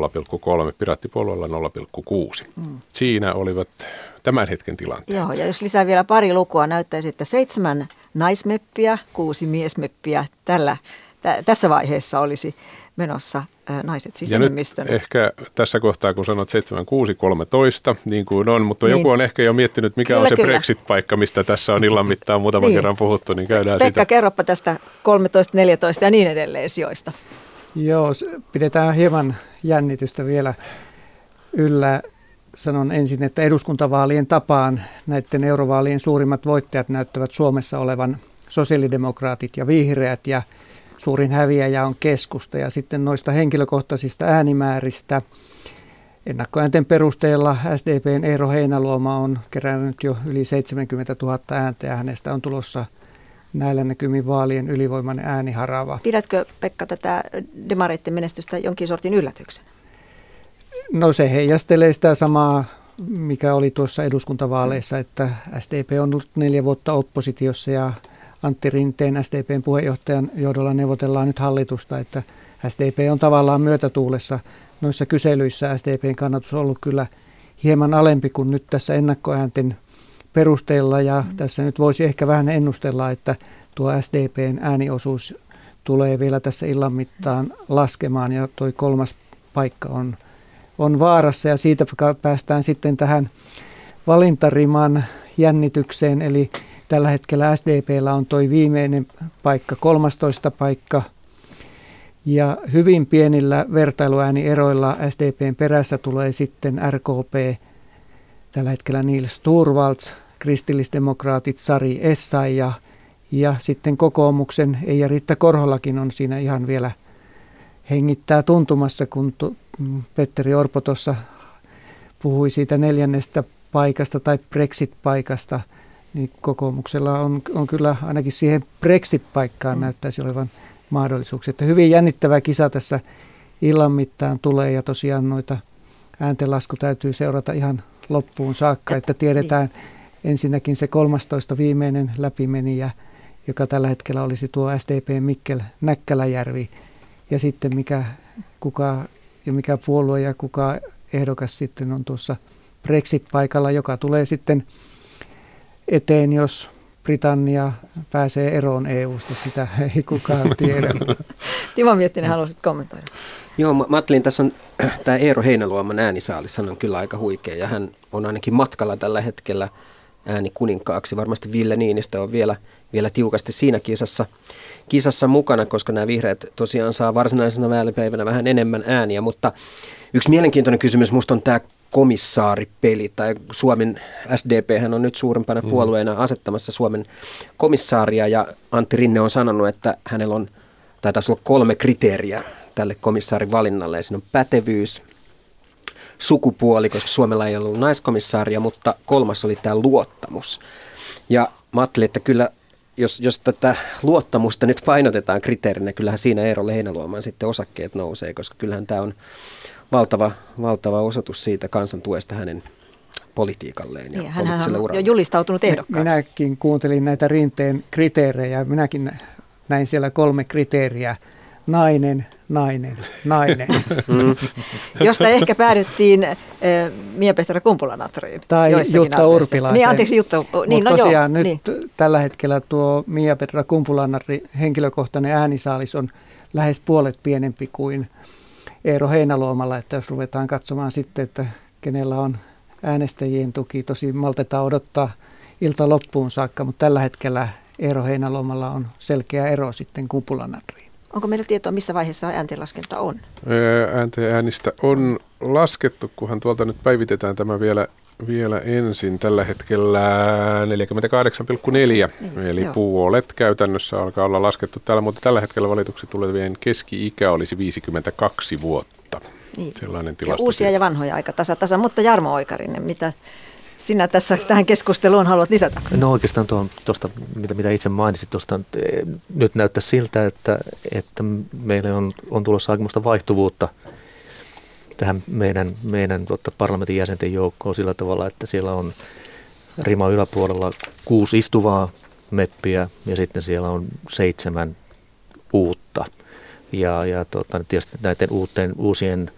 A: piraattipuolueella 0,6. Mm. Siinä olivat tämän hetken tilanteen.
B: Joo, ja jos lisää vielä pari lukua, näyttäisi, että seitsemän naismeppiä, kuusi miesmeppiä tällä, tä, tässä vaiheessa olisi menossa ä, naiset
A: nyt ehkä tässä kohtaa, kun sanot 7, 6, 13, niin kuin on, mutta niin. joku on ehkä jo miettinyt, mikä kyllä, on se kyllä. Brexit-paikka, mistä tässä on illan mittaan muutaman niin. kerran puhuttu, niin käydään
B: Pekka,
A: sitä.
B: kerropa tästä 13, 14 ja niin edelleen sijoista.
E: Joo, pidetään hieman jännitystä vielä yllä sanon ensin, että eduskuntavaalien tapaan näiden eurovaalien suurimmat voittajat näyttävät Suomessa olevan sosiaalidemokraatit ja vihreät ja suurin häviäjä on keskusta. Ja sitten noista henkilökohtaisista äänimääristä ennakkoäänten perusteella SDPn Eero Heinaluoma on kerännyt jo yli 70 000 ääntä ja hänestä on tulossa näillä näkymin vaalien ylivoimainen ääniharava.
B: Pidätkö Pekka tätä demareiden menestystä jonkin sortin yllätyksenä?
E: No se heijastelee sitä samaa, mikä oli tuossa eduskuntavaaleissa, että SDP on ollut neljä vuotta oppositiossa ja Antti Rinteen SDPn puheenjohtajan johdolla neuvotellaan nyt hallitusta, että SDP on tavallaan myötätuulessa noissa kyselyissä. SDPn kannatus on ollut kyllä hieman alempi kuin nyt tässä ennakkoäänten perusteella ja tässä nyt voisi ehkä vähän ennustella, että tuo SDPn ääniosuus tulee vielä tässä illan mittaan laskemaan ja tuo kolmas paikka on – on vaarassa ja siitä päästään sitten tähän valintariman jännitykseen, eli tällä hetkellä SDPllä on toi viimeinen paikka, 13 paikka, ja hyvin pienillä vertailuäänieroilla SDPn perässä tulee sitten RKP, tällä hetkellä Niels Turvalds, kristillisdemokraatit Sari Essay ja, ja sitten kokoomuksen Eija Riitta Korholakin on siinä ihan vielä hengittää tuntumassa, kun Petteri Orpo tuossa puhui siitä neljännestä paikasta tai Brexit-paikasta, niin kokoomuksella on, on kyllä ainakin siihen Brexit-paikkaan mm. näyttäisi olevan mahdollisuuksia. Että hyvin jännittävä kisa tässä illan mittaan tulee ja tosiaan noita ääntenlasku täytyy seurata ihan loppuun saakka, että tiedetään ensinnäkin se 13 viimeinen läpimenijä, joka tällä hetkellä olisi tuo SDP Mikkel Näkkäläjärvi ja sitten mikä, kuka ja mikä puolue ja kuka ehdokas sitten on tuossa Brexit-paikalla, joka tulee sitten eteen, jos Britannia pääsee eroon EU-sta, sitä ei kukaan *laughs* tiedä.
B: Timo Miettinen, haluaisit kommentoida?
C: Joo, mä ajattelin, tässä on *clears throat* tämä Eero Heinäluoman äänisaalis, on kyllä aika huikea ja hän on ainakin matkalla tällä hetkellä ääni kuninkaaksi. Varmasti Ville Niinistö on vielä, vielä tiukasti siinä kisassa, kisassa mukana, koska nämä vihreät tosiaan saa varsinaisena vaalipäivänä vähän enemmän ääniä, mutta yksi mielenkiintoinen kysymys musta on tämä komissaaripeli, tai Suomen SDP hän on nyt suurempana mm. puolueena asettamassa Suomen komissaaria, ja Antti Rinne on sanonut, että hänellä on, tai taisi olla kolme kriteeriä tälle komissaarin valinnalle, ja siinä on pätevyys, sukupuoli, koska Suomella ei ollut naiskomissaaria, mutta kolmas oli tämä luottamus. Ja mä ajattelin, että kyllä jos, jos tätä luottamusta nyt painotetaan kriteerinä, kyllähän siinä Eero Heinäluoman sitten osakkeet nousee, koska kyllähän tämä on valtava, valtava osoitus siitä kansan tuesta hänen politiikalleen ja niin,
B: hän on jo julistautunut ehdokkaaksi.
E: Minäkin kuuntelin näitä rinteen kriteerejä. Minäkin näin siellä kolme kriteeriä. Nainen, nainen, nainen.
B: Mm. Josta ehkä päädyttiin äh, Mia-Petra Kumpulanatriin.
E: Tai Jutta Urpilaisen.
B: Niin, anteeksi, Jutta. Niin,
E: no tosiaan joo, nyt niin. tällä hetkellä tuo Mia-Petra Kumpulanatri henkilökohtainen äänisaalis on lähes puolet pienempi kuin Eero Heinäluomalla, että jos ruvetaan katsomaan sitten, että kenellä on äänestäjien tuki, tosi maltetaan odottaa ilta loppuun saakka, mutta tällä hetkellä Eero Heinäluomalla on selkeä ero sitten Kumpulanatriin.
B: Onko meillä tietoa, missä vaiheessa ääntenlaskenta on?
A: Äänten äänistä on laskettu, kunhan tuolta nyt päivitetään tämä vielä, vielä ensin. Tällä hetkellä 48,4, niin, eli joo. puolet käytännössä alkaa olla laskettu täällä, mutta tällä hetkellä valituksi tulevien keski-ikä olisi 52 vuotta. Niin. Sellainen tilasto.
B: Ja uusia ja vanhoja aika tasa, tasa. mutta Jarmo Oikarinen, mitä sinä tässä tähän keskusteluun haluat lisätä?
D: No oikeastaan tuosta, mitä, mitä itse mainitsit, tuosta, eh, nyt näyttää siltä, että, että meille on, on tulossa aikamoista vaihtuvuutta tähän meidän, meidän tuota, parlamentin jäsenten joukkoon sillä tavalla, että siellä on rima yläpuolella kuusi istuvaa meppiä ja sitten siellä on seitsemän uutta. Ja, ja tuota, tietysti näiden uuteen, uusien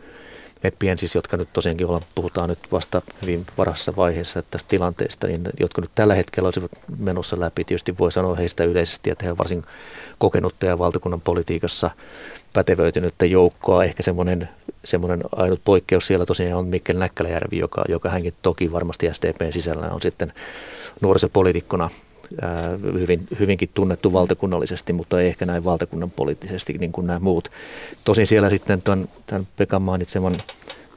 D: meppien siis, jotka nyt tosiaankin olla, puhutaan nyt vasta hyvin varassa vaiheessa tästä tilanteesta, niin jotka nyt tällä hetkellä olisivat menossa läpi. Tietysti voi sanoa heistä yleisesti, että he ovat varsin kokenutta ja valtakunnan politiikassa pätevöitynyttä joukkoa. Ehkä semmoinen, semmoinen ainut poikkeus siellä tosiaan on Mikkel Näkkäläjärvi, joka, joka hänkin toki varmasti SDPn sisällä on sitten nuorisopolitiikkona hyvin, hyvinkin tunnettu valtakunnallisesti, mutta ei ehkä näin valtakunnan poliittisesti niin kuin nämä muut. Tosin siellä sitten tämän, tämän Pekan mainitseman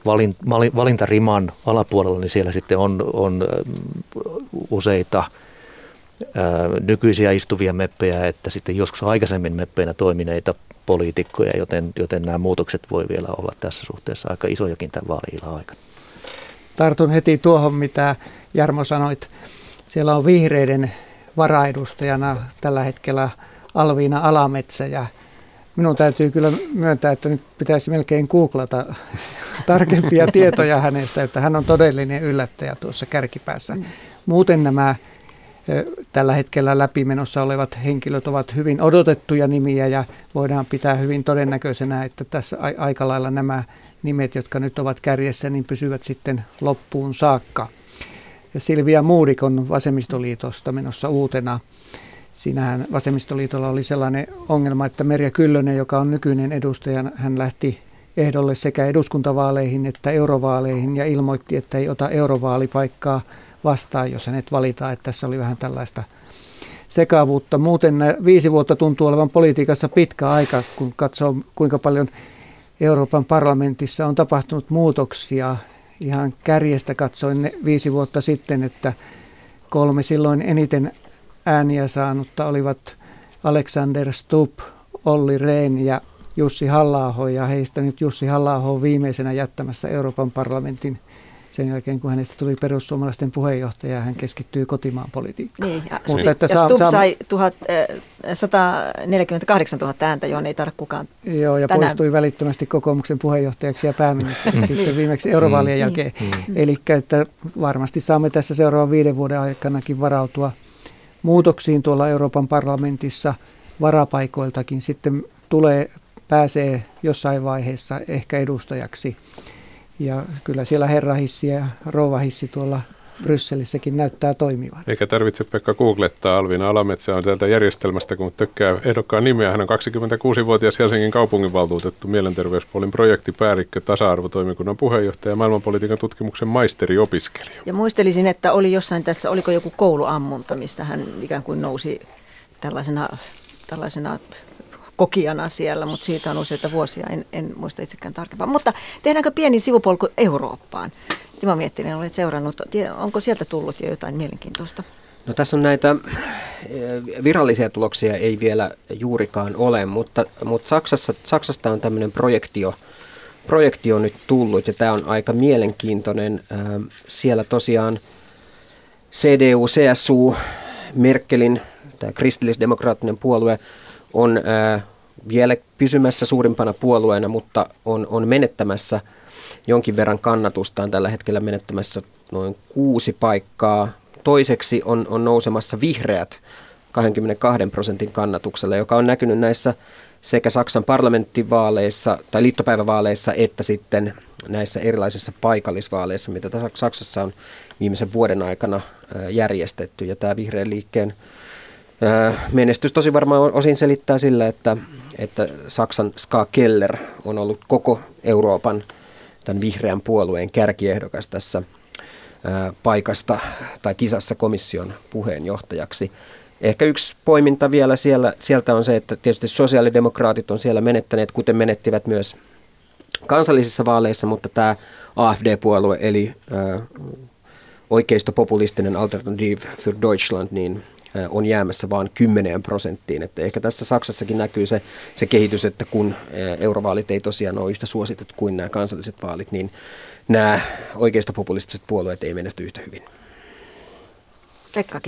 D: valin, valintariman alapuolella, niin siellä sitten on, on useita ää, nykyisiä istuvia meppejä, että sitten joskus aikaisemmin meppeinä toimineita poliitikkoja, joten, joten nämä muutokset voi vielä olla tässä suhteessa aika isojakin tämän vaali aikana.
E: Tartun heti tuohon, mitä Jarmo sanoit. Siellä on vihreiden varaedustajana tällä hetkellä Alviina Alametsä ja minun täytyy kyllä myöntää, että nyt pitäisi melkein googlata *laughs* tarkempia tietoja hänestä, että hän on todellinen yllättäjä tuossa kärkipäässä. Muuten nämä tällä hetkellä läpimenossa olevat henkilöt ovat hyvin odotettuja nimiä ja voidaan pitää hyvin todennäköisenä, että tässä aika lailla nämä nimet, jotka nyt ovat kärjessä, niin pysyvät sitten loppuun saakka. Silvia Muudik on vasemmistoliitosta menossa uutena. Siinähän vasemmistoliitolla oli sellainen ongelma, että Merja Kyllönen, joka on nykyinen edustaja, hän lähti ehdolle sekä eduskuntavaaleihin että eurovaaleihin ja ilmoitti, että ei ota eurovaalipaikkaa vastaan, jos hänet valitaan. Että tässä oli vähän tällaista sekavuutta. Muuten viisi vuotta tuntuu olevan politiikassa pitkä aika, kun katsoo kuinka paljon Euroopan parlamentissa on tapahtunut muutoksia ihan kärjestä katsoin ne viisi vuotta sitten, että kolme silloin eniten ääniä saanutta olivat Alexander Stubb, Olli Rehn ja Jussi halla ja heistä nyt Jussi halla on viimeisenä jättämässä Euroopan parlamentin sen jälkeen, kun hänestä tuli perussuomalaisten puheenjohtaja, hän keskittyy kotimaan politiikkaan.
B: Niin, ja, Mutta että ja saa, Stubb saa, sai 1000, 148 000 ääntä, johon ei tarvitse kukaan
E: Joo, ja tänään. poistui välittömästi kokoomuksen puheenjohtajaksi ja pääministeriksi sitten viimeksi eurovaalien mm. jälkeen. Mm. Eli että varmasti saamme tässä seuraavan viiden vuoden aikanakin varautua muutoksiin tuolla Euroopan parlamentissa varapaikoiltakin. Sitten tulee, pääsee jossain vaiheessa ehkä edustajaksi ja kyllä siellä herrahissi ja rouvahissi tuolla Brysselissäkin näyttää toimivan.
A: Eikä tarvitse Pekka googlettaa. Alvina Alametsä on täältä järjestelmästä, kun tökkää ehdokkaan nimeä. Hän on 26-vuotias Helsingin kaupunginvaltuutettu, mielenterveyspuolin projektipäällikkö, tasa-arvotoimikunnan puheenjohtaja ja maailmanpolitiikan tutkimuksen maisteriopiskelija.
B: Ja muistelisin, että oli jossain tässä, oliko joku kouluammunta, missä hän ikään kuin nousi tällaisena, tällaisena kokijana siellä, mutta siitä on useita vuosia, en, en muista itsekään tarkempaa. Mutta tehdäänkö pieni sivupolku Eurooppaan? Timo Miettinen, olet seurannut, onko sieltä tullut jo jotain mielenkiintoista?
C: No tässä on näitä eh, virallisia tuloksia ei vielä juurikaan ole, mutta, mutta Saksassa, Saksasta on tämmöinen projektio, projektio nyt tullut ja tämä on aika mielenkiintoinen. Eh, siellä tosiaan CDU, CSU, Merkelin, tämä kristillisdemokraattinen puolue, on ää, vielä pysymässä suurimpana puolueena, mutta on, on menettämässä jonkin verran kannatustaan tällä hetkellä menettämässä noin kuusi paikkaa. Toiseksi on, on nousemassa vihreät 22 prosentin kannatuksella, joka on näkynyt näissä sekä Saksan parlamenttivaaleissa tai liittopäivävaaleissa että sitten näissä erilaisissa paikallisvaaleissa, mitä Saksassa on viimeisen vuoden aikana järjestetty. Ja tämä vihreän liikkeen Menestys tosi varmaan osin selittää sillä, että, että Saksan Ska Keller on ollut koko Euroopan tämän vihreän puolueen kärkiehdokas tässä paikasta tai kisassa komission puheenjohtajaksi. Ehkä yksi poiminta vielä siellä, sieltä on se, että tietysti sosiaalidemokraatit on siellä menettäneet, kuten menettivät myös kansallisissa vaaleissa, mutta tämä AFD-puolue eli äh, oikeistopopulistinen Alternative für Deutschland, niin on jäämässä vain 10 prosenttiin. Että ehkä tässä Saksassakin näkyy se, se kehitys, että kun eurovaalit ei tosiaan ole yhtä suositet kuin nämä kansalliset vaalit, niin nämä oikeistopopulistiset puolueet ei menesty yhtä hyvin.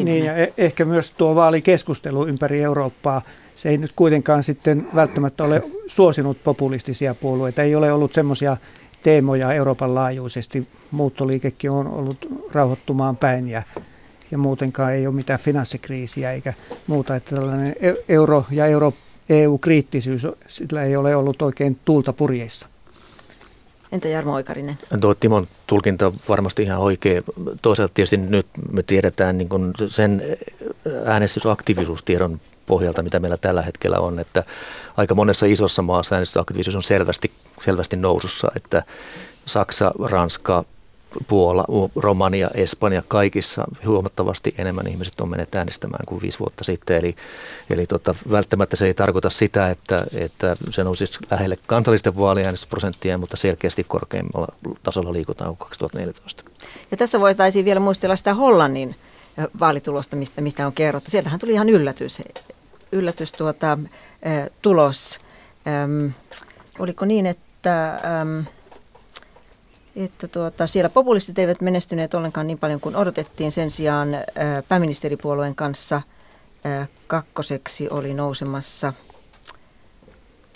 E: Niin, ja e- ehkä myös tuo vaalikeskustelu ympäri Eurooppaa, se ei nyt kuitenkaan sitten välttämättä ole suosinut populistisia puolueita. Ei ole ollut semmoisia teemoja Euroopan laajuisesti. Muuttoliikekin on ollut rauhoittumaan päin ja ja muutenkaan ei ole mitään finanssikriisiä eikä muuta. Että tällainen e- euro- ja euro, EU-kriittisyys, sillä ei ole ollut oikein tuulta purjeissa.
B: Entä Jarmo Oikarinen?
D: Tuo Timon tulkinta on varmasti ihan oikea. Toisaalta tietysti nyt me tiedetään niin kuin sen äänestysaktiivisuustiedon pohjalta, mitä meillä tällä hetkellä on, että aika monessa isossa maassa äänestysaktiivisuus on selvästi, selvästi nousussa, että Saksa, Ranska, Puola, Romania, Espanja, kaikissa huomattavasti enemmän ihmiset on menneet äänestämään kuin viisi vuotta sitten. Eli, eli tota, välttämättä se ei tarkoita sitä, että, että se nousisi lähelle kansallisten vaaliäänestysprosenttia, mutta selkeästi korkeimmalla tasolla liikutaan kuin 2014.
B: Ja tässä voitaisiin vielä muistella sitä Hollannin vaalitulosta, mistä, mistä on kerrottu. Sieltähän tuli ihan yllätys, yllätys tuota, tulos. Öm, oliko niin, että... Öm, että tuota, siellä populistit eivät menestyneet ollenkaan niin paljon kuin odotettiin. Sen sijaan ää, pääministeripuolueen kanssa ää, kakkoseksi oli nousemassa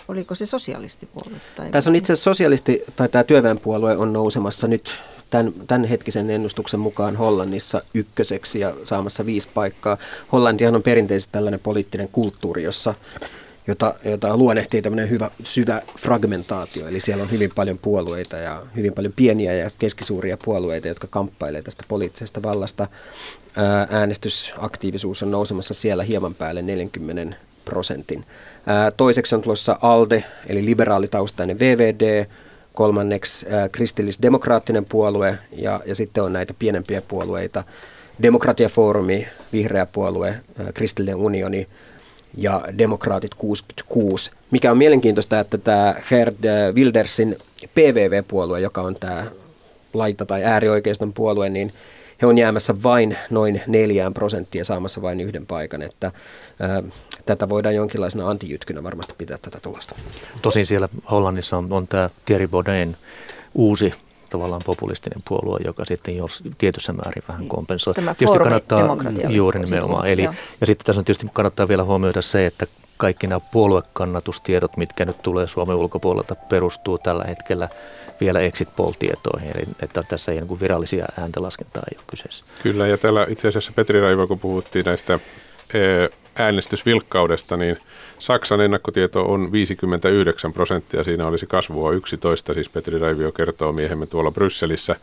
B: Oliko se sosialistipuolue? Tai
C: Tässä on itse asiassa sosialisti, tai tämä työväenpuolue on nousemassa nyt tämän, tämän hetkisen ennustuksen mukaan Hollannissa ykköseksi ja saamassa viisi paikkaa. Hollantihan on perinteisesti tällainen poliittinen kulttuuri, jossa jota, jota luonnehtii tämmöinen hyvä syvä fragmentaatio. Eli siellä on hyvin paljon puolueita ja hyvin paljon pieniä ja keskisuuria puolueita, jotka kamppailevat tästä poliittisesta vallasta. Äänestysaktiivisuus on nousemassa siellä hieman päälle 40 prosentin. Toiseksi on tulossa ALDE, eli liberaalitaustainen VVD, kolmanneksi kristillisdemokraattinen puolue ja, ja sitten on näitä pienempiä puolueita, Demokratiafoorumi, Vihreä puolue, Kristillinen unioni, ja demokraatit 66. Mikä on mielenkiintoista, että tämä Gerd Wildersin PVV-puolue, joka on tämä laita- tai äärioikeiston puolue, niin he on jäämässä vain noin neljään prosenttia saamassa vain yhden paikan, että ää, tätä voidaan jonkinlaisena antijytkynä varmasti pitää tätä tulosta.
D: Tosin siellä Hollannissa on, on tämä Thierry Baudet uusi tavallaan populistinen puolue, joka sitten jos tietyssä määrin vähän kompensoi.
B: Tämä tietysti kannattaa
D: juuri nimenomaan. Eli, ja sitten tässä on tietysti kannattaa vielä huomioida se, että kaikki nämä puoluekannatustiedot, mitkä nyt tulee Suomen ulkopuolelta, perustuu tällä hetkellä vielä exit poll-tietoihin, eli että tässä ei niin virallisia ääntelaskentaa ei ole kyseessä.
A: Kyllä, ja täällä itse asiassa Petri Raivo, kun puhuttiin näistä äänestysvilkkaudesta, niin Saksan ennakkotieto on 59 prosenttia, siinä olisi kasvua 11, siis Petri Raivio kertoo miehemme tuolla Brysselissä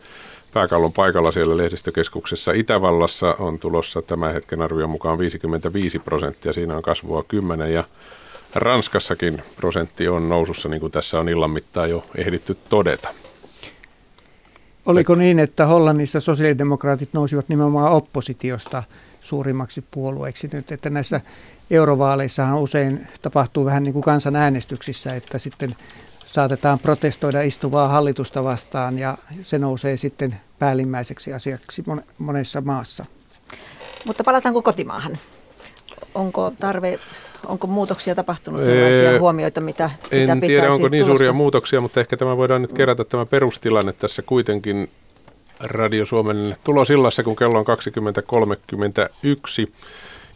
A: pääkallon paikalla siellä lehdistökeskuksessa. Itävallassa on tulossa tämän hetken arvion mukaan 55 prosenttia, siinä on kasvua 10 ja Ranskassakin prosentti on nousussa, niin kuin tässä on illan mittaan jo ehditty todeta.
E: Oliko niin, että Hollannissa sosiaalidemokraatit nousivat nimenomaan oppositiosta suurimmaksi puolueeksi nyt, että näissä eurovaaleissahan usein tapahtuu vähän niin kuin kansanäänestyksissä, että sitten saatetaan protestoida istuvaa hallitusta vastaan ja se nousee sitten päällimmäiseksi asiaksi monessa maassa.
B: Mutta palataanko kotimaahan? Onko tarve Onko muutoksia tapahtunut, sellaisia ee, huomioita, mitä,
A: mitä En tiedä, onko niin suuria muutoksia, mutta ehkä tämä voidaan nyt kerätä tämä perustilanne tässä kuitenkin Radio Suomen tulosillassa, kun kello on 20.31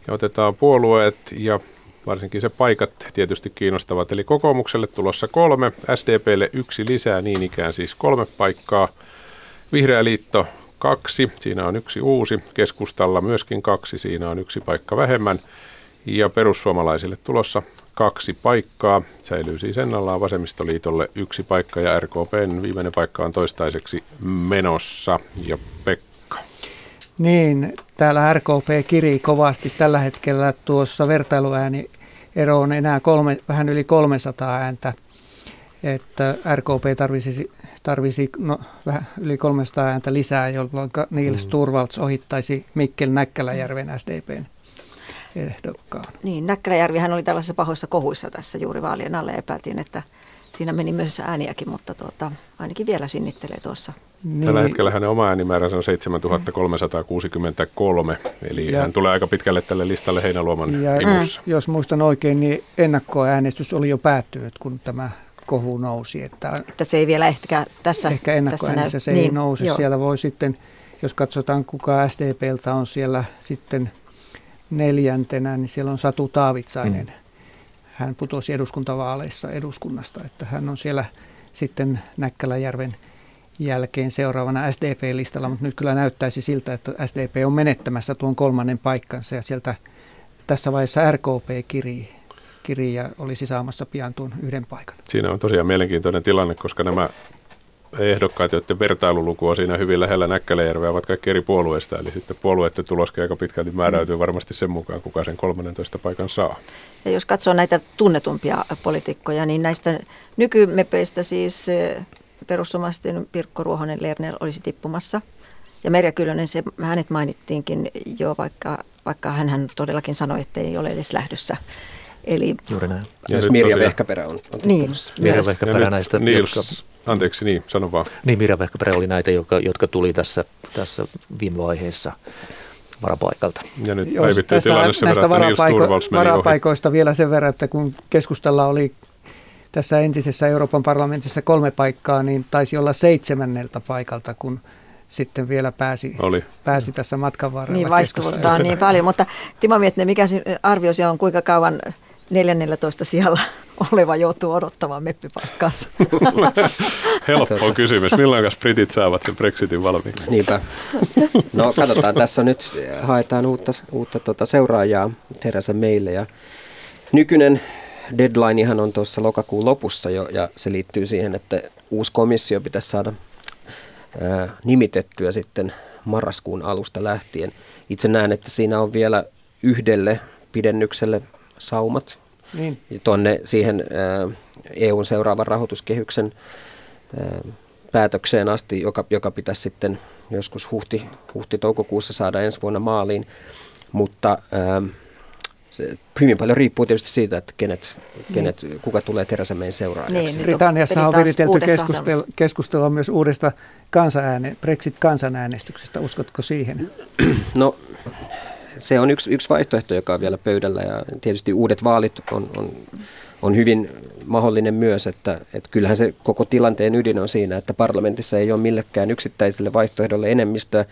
A: ja otetaan puolueet ja varsinkin se paikat tietysti kiinnostavat. Eli kokoomukselle tulossa kolme, SDPlle yksi lisää, niin ikään siis kolme paikkaa. Vihreä liitto kaksi, siinä on yksi uusi. Keskustalla myöskin kaksi, siinä on yksi paikka vähemmän. Ja perussuomalaisille tulossa kaksi paikkaa. Säilyy siis ennallaan vasemmistoliitolle yksi paikka ja RKPn viimeinen paikka on toistaiseksi menossa. Ja Pekka.
E: Niin, täällä RKP kirii kovasti tällä hetkellä tuossa vertailuääni ero on enää kolme, vähän yli 300 ääntä, että RKP tarvisi, tarvisi no, vähän yli 300 ääntä lisää, jolloin Niels mm. Turvalds ohittaisi Mikkel Näkkäläjärven SDPn ehdokkaan.
B: Niin, Näkkäläjärvihän oli tällaisessa pahoissa kohuissa tässä juuri vaalien alle. Epäiltiin, että siinä meni myös ääniäkin, mutta tuota, ainakin vielä sinnittelee tuossa.
A: Niin. Tällä hetkellä hänen oma äänimääränsä on 7363, eli ja, hän tulee aika pitkälle tälle listalle Heinäluoman ja, imussa.
E: Jos muistan oikein, niin ennakkoäänestys oli jo päättynyt, kun tämä kohu nousi. Että,
B: että se ei vielä ehkä tässä
E: Ehkä ennakkoäänestys se ei niin, nouse. Joo. Siellä voi sitten, jos katsotaan kuka SDPltä on siellä sitten – neljäntenä, niin siellä on Satu Taavitsainen. Mm. Hän putosi eduskuntavaaleissa eduskunnasta, että hän on siellä sitten Näkkäläjärven jälkeen seuraavana SDP-listalla, mutta nyt kyllä näyttäisi siltä, että SDP on menettämässä tuon kolmannen paikkansa ja sieltä tässä vaiheessa RKP kirii, kirii ja olisi saamassa pian tuon yhden paikan.
A: Siinä on tosiaan mielenkiintoinen tilanne, koska nämä ehdokkaat, joiden vertailuluku on siinä hyvin lähellä Näkkäläjärveä, ovat kaikki eri puolueista. Eli sitten puolueiden tuloskin aika pitkälti määräytyy varmasti sen mukaan, kuka sen 13 paikan saa.
B: Ja jos katsoo näitä tunnetumpia poliitikkoja, niin näistä nykymepeistä siis eh, perussuomalaisten Pirkko Ruohonen Lerner olisi tippumassa. Ja Merja Kyllönen, se, hänet mainittiinkin jo, vaikka, vaikka hän todellakin sanoi, että ei ole edes lähdössä.
D: Eli, Juuri näin.
C: Ja myös Mirja Vehkäperä on,
B: on Niin,
D: Mirja Vehkäperä näistä,
A: Nils, jotka, Anteeksi, niin, sano vaan.
D: Niin, Mirja Vehkäperä oli näitä, jotka, jotka tuli tässä, tässä viime vaiheessa varapaikalta.
A: Ja nyt Jos tässä näistä verran, varapaiko-
E: varapaikoista ohi. vielä sen verran, että kun keskustella oli tässä entisessä Euroopan parlamentissa kolme paikkaa, niin taisi olla seitsemänneltä paikalta, kun sitten vielä pääsi, Oli. pääsi tässä matkan varrella
B: Niin vaihtuvuutta on niin paljon, mutta Timo Miettinen, mikä arviosi on, kuinka kauan 14 sijalla *laughs* oleva joutuu odottamaan meppipaikkaansa? *laughs*
A: Helppo kysymys. Milloin britit saavat sen Brexitin valmiiksi?
C: Niinpä. No katsotaan, tässä nyt haetaan uutta, uutta tuota seuraajaa Teresa meille ja nykyinen deadlinehan on tuossa lokakuun lopussa jo ja se liittyy siihen, että uusi komissio pitäisi saada ää, nimitettyä sitten marraskuun alusta lähtien. Itse näen, että siinä on vielä yhdelle pidennykselle saumat niin. tuonne siihen EUn seuraavan rahoituskehyksen päätökseen asti, joka, joka pitäisi sitten joskus huhti, huhti-toukokuussa saada ensi vuonna maaliin. Mutta se hyvin paljon riippuu tietysti siitä, että kenet, kenet, niin. kuka tulee Teräsämeen seuraajaksi.
E: Niin, Britanniassa on viritelty keskustelua, keskustelua myös uudesta kansanääne, Brexit-kansanäänestyksestä. Uskotko siihen?
C: No se on yksi, yksi vaihtoehto, joka on vielä pöydällä ja tietysti uudet vaalit on, on, on hyvin mahdollinen myös, että, että kyllähän se koko tilanteen ydin on siinä, että parlamentissa ei ole millekään yksittäiselle vaihtoehdolle enemmistöä.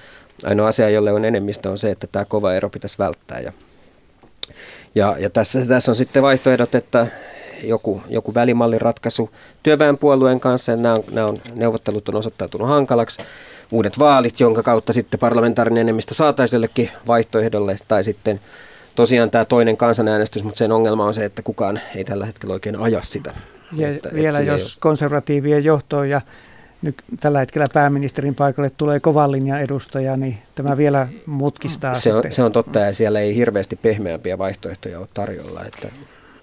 C: Ainoa asia, jolle on enemmistö, on se, että tämä kova ero pitäisi välttää. Ja, ja, ja tässä, tässä on sitten vaihtoehdot, että joku, joku välimalliratkaisu työväenpuolueen kanssa, ja nämä, on, nämä on, neuvottelut on osoittautunut hankalaksi uudet vaalit, jonka kautta sitten parlamentaarinen enemmistö saataisiin jollekin vaihtoehdolle, tai sitten tosiaan tämä toinen kansanäänestys, mutta sen ongelma on se, että kukaan ei tällä hetkellä oikein aja sitä.
E: Ja että, vielä että jos konservatiivien johtoon ja nyt tällä hetkellä pääministerin paikalle tulee kovan linjan edustaja, niin tämä vielä mutkistaa.
C: Se on, se on totta ja siellä ei hirveästi pehmeämpiä vaihtoehtoja ole tarjolla. Että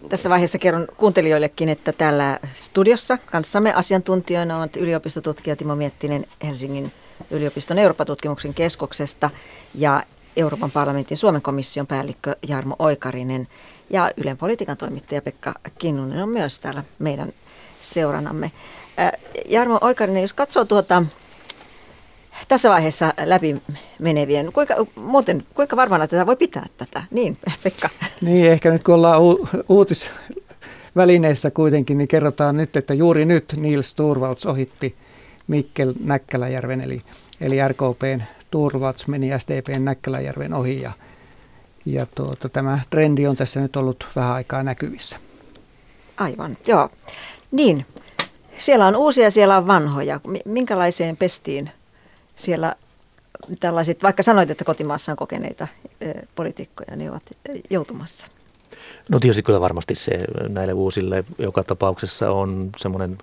B: tässä vaiheessa kerron kuuntelijoillekin, että täällä studiossa kanssamme asiantuntijoina ovat yliopistotutkija Timo Miettinen Helsingin yliopiston Eurooppa-tutkimuksen keskuksesta ja Euroopan parlamentin Suomen komission päällikkö Jarmo Oikarinen ja Ylen politiikan toimittaja Pekka Kinnunen on myös täällä meidän seuranamme. Jarmo Oikarinen, jos katsoo tuota tässä vaiheessa läpi menevien, kuinka, muuten, kuinka varmana tätä voi pitää tätä? Niin, Pekka.
E: Niin, ehkä nyt kun ollaan u- uutisvälineissä kuitenkin, niin kerrotaan nyt, että juuri nyt Niels Turvalds ohitti – Mikkel Näkkäläjärven, eli, eli RKPn Turvats meni SDPn Näkkäläjärven ohi ja, ja tuota, tämä trendi on tässä nyt ollut vähän aikaa näkyvissä.
B: Aivan, joo. Niin, siellä on uusia, siellä on vanhoja. Minkälaiseen pestiin siellä tällaiset, vaikka sanoit, että kotimaassa on kokeneita poliitikkoja, niin ovat joutumassa?
D: No tietysti kyllä varmasti se näille uusille joka tapauksessa on semmoinen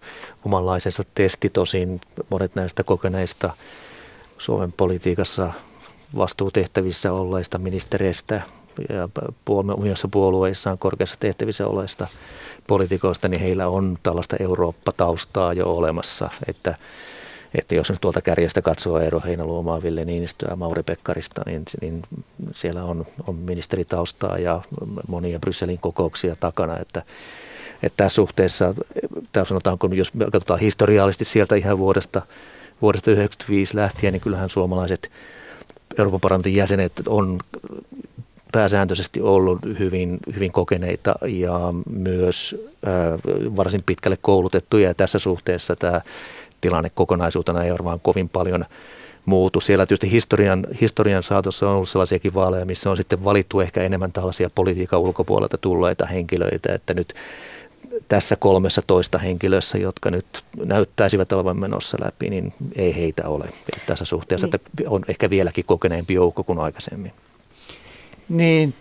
D: omanlaisensa testi. Tosin monet näistä kokeneista Suomen politiikassa vastuutehtävissä olleista ministereistä ja omissa puolueissaan korkeassa tehtävissä olleista poliitikoista, niin heillä on tällaista Eurooppa-taustaa jo olemassa, että että jos nyt tuolta kärjestä katsoo Eero Heinäluomaa, Ville Niinistöä, Mauri Pekkarista, niin, niin siellä on, on ministeritaustaa ja monia Brysselin kokouksia takana, että, että tässä suhteessa, tämä sanotaanko, jos katsotaan historiallisesti sieltä ihan vuodesta, vuodesta 1995 lähtien, niin kyllähän suomalaiset Euroopan parlamentin jäsenet on pääsääntöisesti ollut hyvin, hyvin kokeneita ja myös äh, varsin pitkälle koulutettuja. Ja tässä suhteessa tämä tilanne kokonaisuutena ei varmaan kovin paljon muutu. Siellä tietysti historian, historian saatossa on ollut sellaisiakin vaaleja, missä on sitten valittu ehkä enemmän tällaisia politiikan ulkopuolelta tulleita henkilöitä, että nyt tässä kolmessa toista henkilössä, jotka nyt näyttäisivät olevan menossa läpi, niin ei heitä ole. Eli tässä suhteessa niin. että on ehkä vieläkin kokeneempi joukko kuin aikaisemmin.
E: Niin,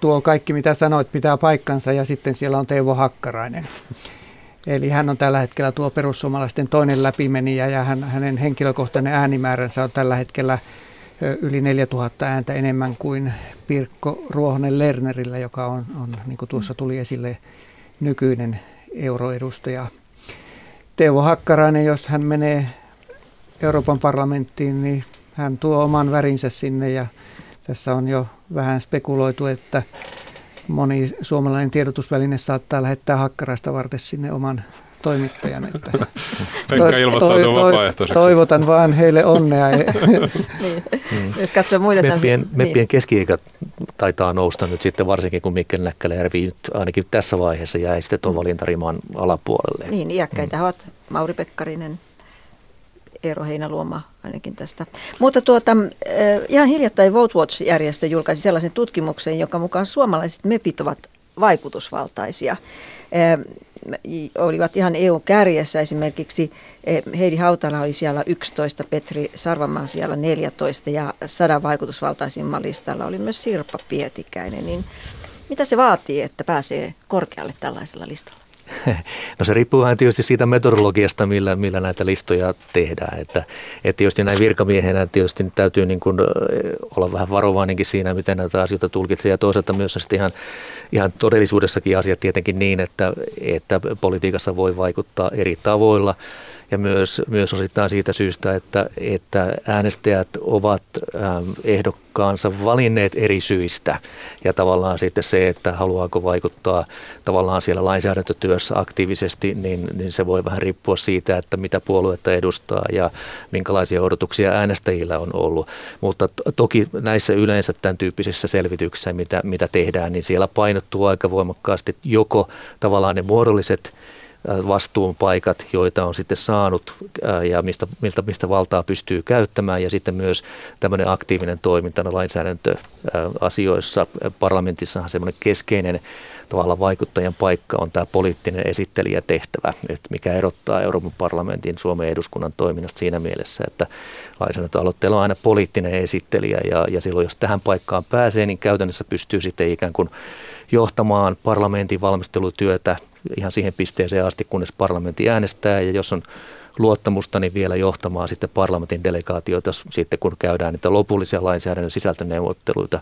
E: tuo kaikki mitä sanoit pitää paikkansa ja sitten siellä on Teuvo Hakkarainen. Eli hän on tällä hetkellä tuo perussuomalaisten toinen läpimeniä ja hän, hänen henkilökohtainen äänimääränsä on tällä hetkellä yli 4000 ääntä enemmän kuin Pirkko Ruohonen Lernerillä, joka on, on niin kuin tuossa tuli esille, nykyinen euroedustaja. Teuvo Hakkarainen, jos hän menee Euroopan parlamenttiin, niin hän tuo oman värinsä sinne ja tässä on jo vähän spekuloitu, että moni suomalainen tiedotusväline saattaa lähettää hakkarasta varten sinne oman toimittajan. Että *laughs*
A: Pekka ilmoittautuu vapaaehtoiseksi.
E: Toivotan vaan heille onnea. *laughs*
B: niin. Jos katsoo muita
D: meppien, tämän, meppien niin. keski taitaa nousta nyt sitten varsinkin, kun Mikkel Näkkäläjärvi nyt ainakin tässä vaiheessa jäi sitten tuon valintarimaan alapuolelle.
B: Niin, iäkkäitä hmm. ovat Mauri Pekkarinen, Eero Heinäluoma ainakin tästä. Mutta tuota, eh, ihan hiljattain VoteWatch-järjestö julkaisi sellaisen tutkimuksen, joka mukaan suomalaiset mepit ovat vaikutusvaltaisia. Eh, olivat ihan EU-kärjessä esimerkiksi eh, Heidi Hautala oli siellä 11, Petri Sarvamaa siellä 14 ja sadan vaikutusvaltaisimman listalla oli myös Sirpa Pietikäinen. Niin mitä se vaatii, että pääsee korkealle tällaisella listalla? *laughs*
D: No se riippuu vähän tietysti siitä metodologiasta, millä, millä näitä listoja tehdään. Että, että tietysti näin virkamiehenä tietysti täytyy niin kuin olla vähän varovainenkin siinä, miten näitä asioita tulkitsee. Ja toisaalta myös sitten ihan, ihan todellisuudessakin asiat tietenkin niin, että, että politiikassa voi vaikuttaa eri tavoilla. Ja myös, myös osittain siitä syystä, että, että äänestäjät ovat ähm, ehdokkaansa valinneet eri syistä ja tavallaan sitten se, että haluaako vaikuttaa tavallaan siellä lainsäädäntötyössä aktiivisesti, niin, niin se voi vähän riippua siitä, että mitä puoluetta edustaa ja minkälaisia odotuksia äänestäjillä on ollut. Mutta toki näissä yleensä tämän tyyppisissä selvityksissä, mitä, mitä tehdään, niin siellä painottuu aika voimakkaasti joko tavallaan ne muodolliset vastuunpaikat, joita on sitten saanut ja mistä, mistä, mistä valtaa pystyy käyttämään ja sitten myös tämmöinen aktiivinen toiminta lainsäädäntöasioissa. Parlamentissahan semmoinen keskeinen tavallaan vaikuttajan paikka on tämä poliittinen esittelijätehtävä, että mikä erottaa Euroopan parlamentin Suomen eduskunnan toiminnasta siinä mielessä, että lainsäädäntöaloitteella on aina poliittinen esittelijä ja, ja silloin jos tähän paikkaan pääsee, niin käytännössä pystyy sitten ikään kuin johtamaan parlamentin valmistelutyötä ihan siihen pisteeseen asti, kunnes parlamentti äänestää. Ja jos on luottamusta, niin vielä johtamaan sitten parlamentin delegaatioita sitten, kun käydään niitä lopullisia lainsäädännön sisältöneuvotteluita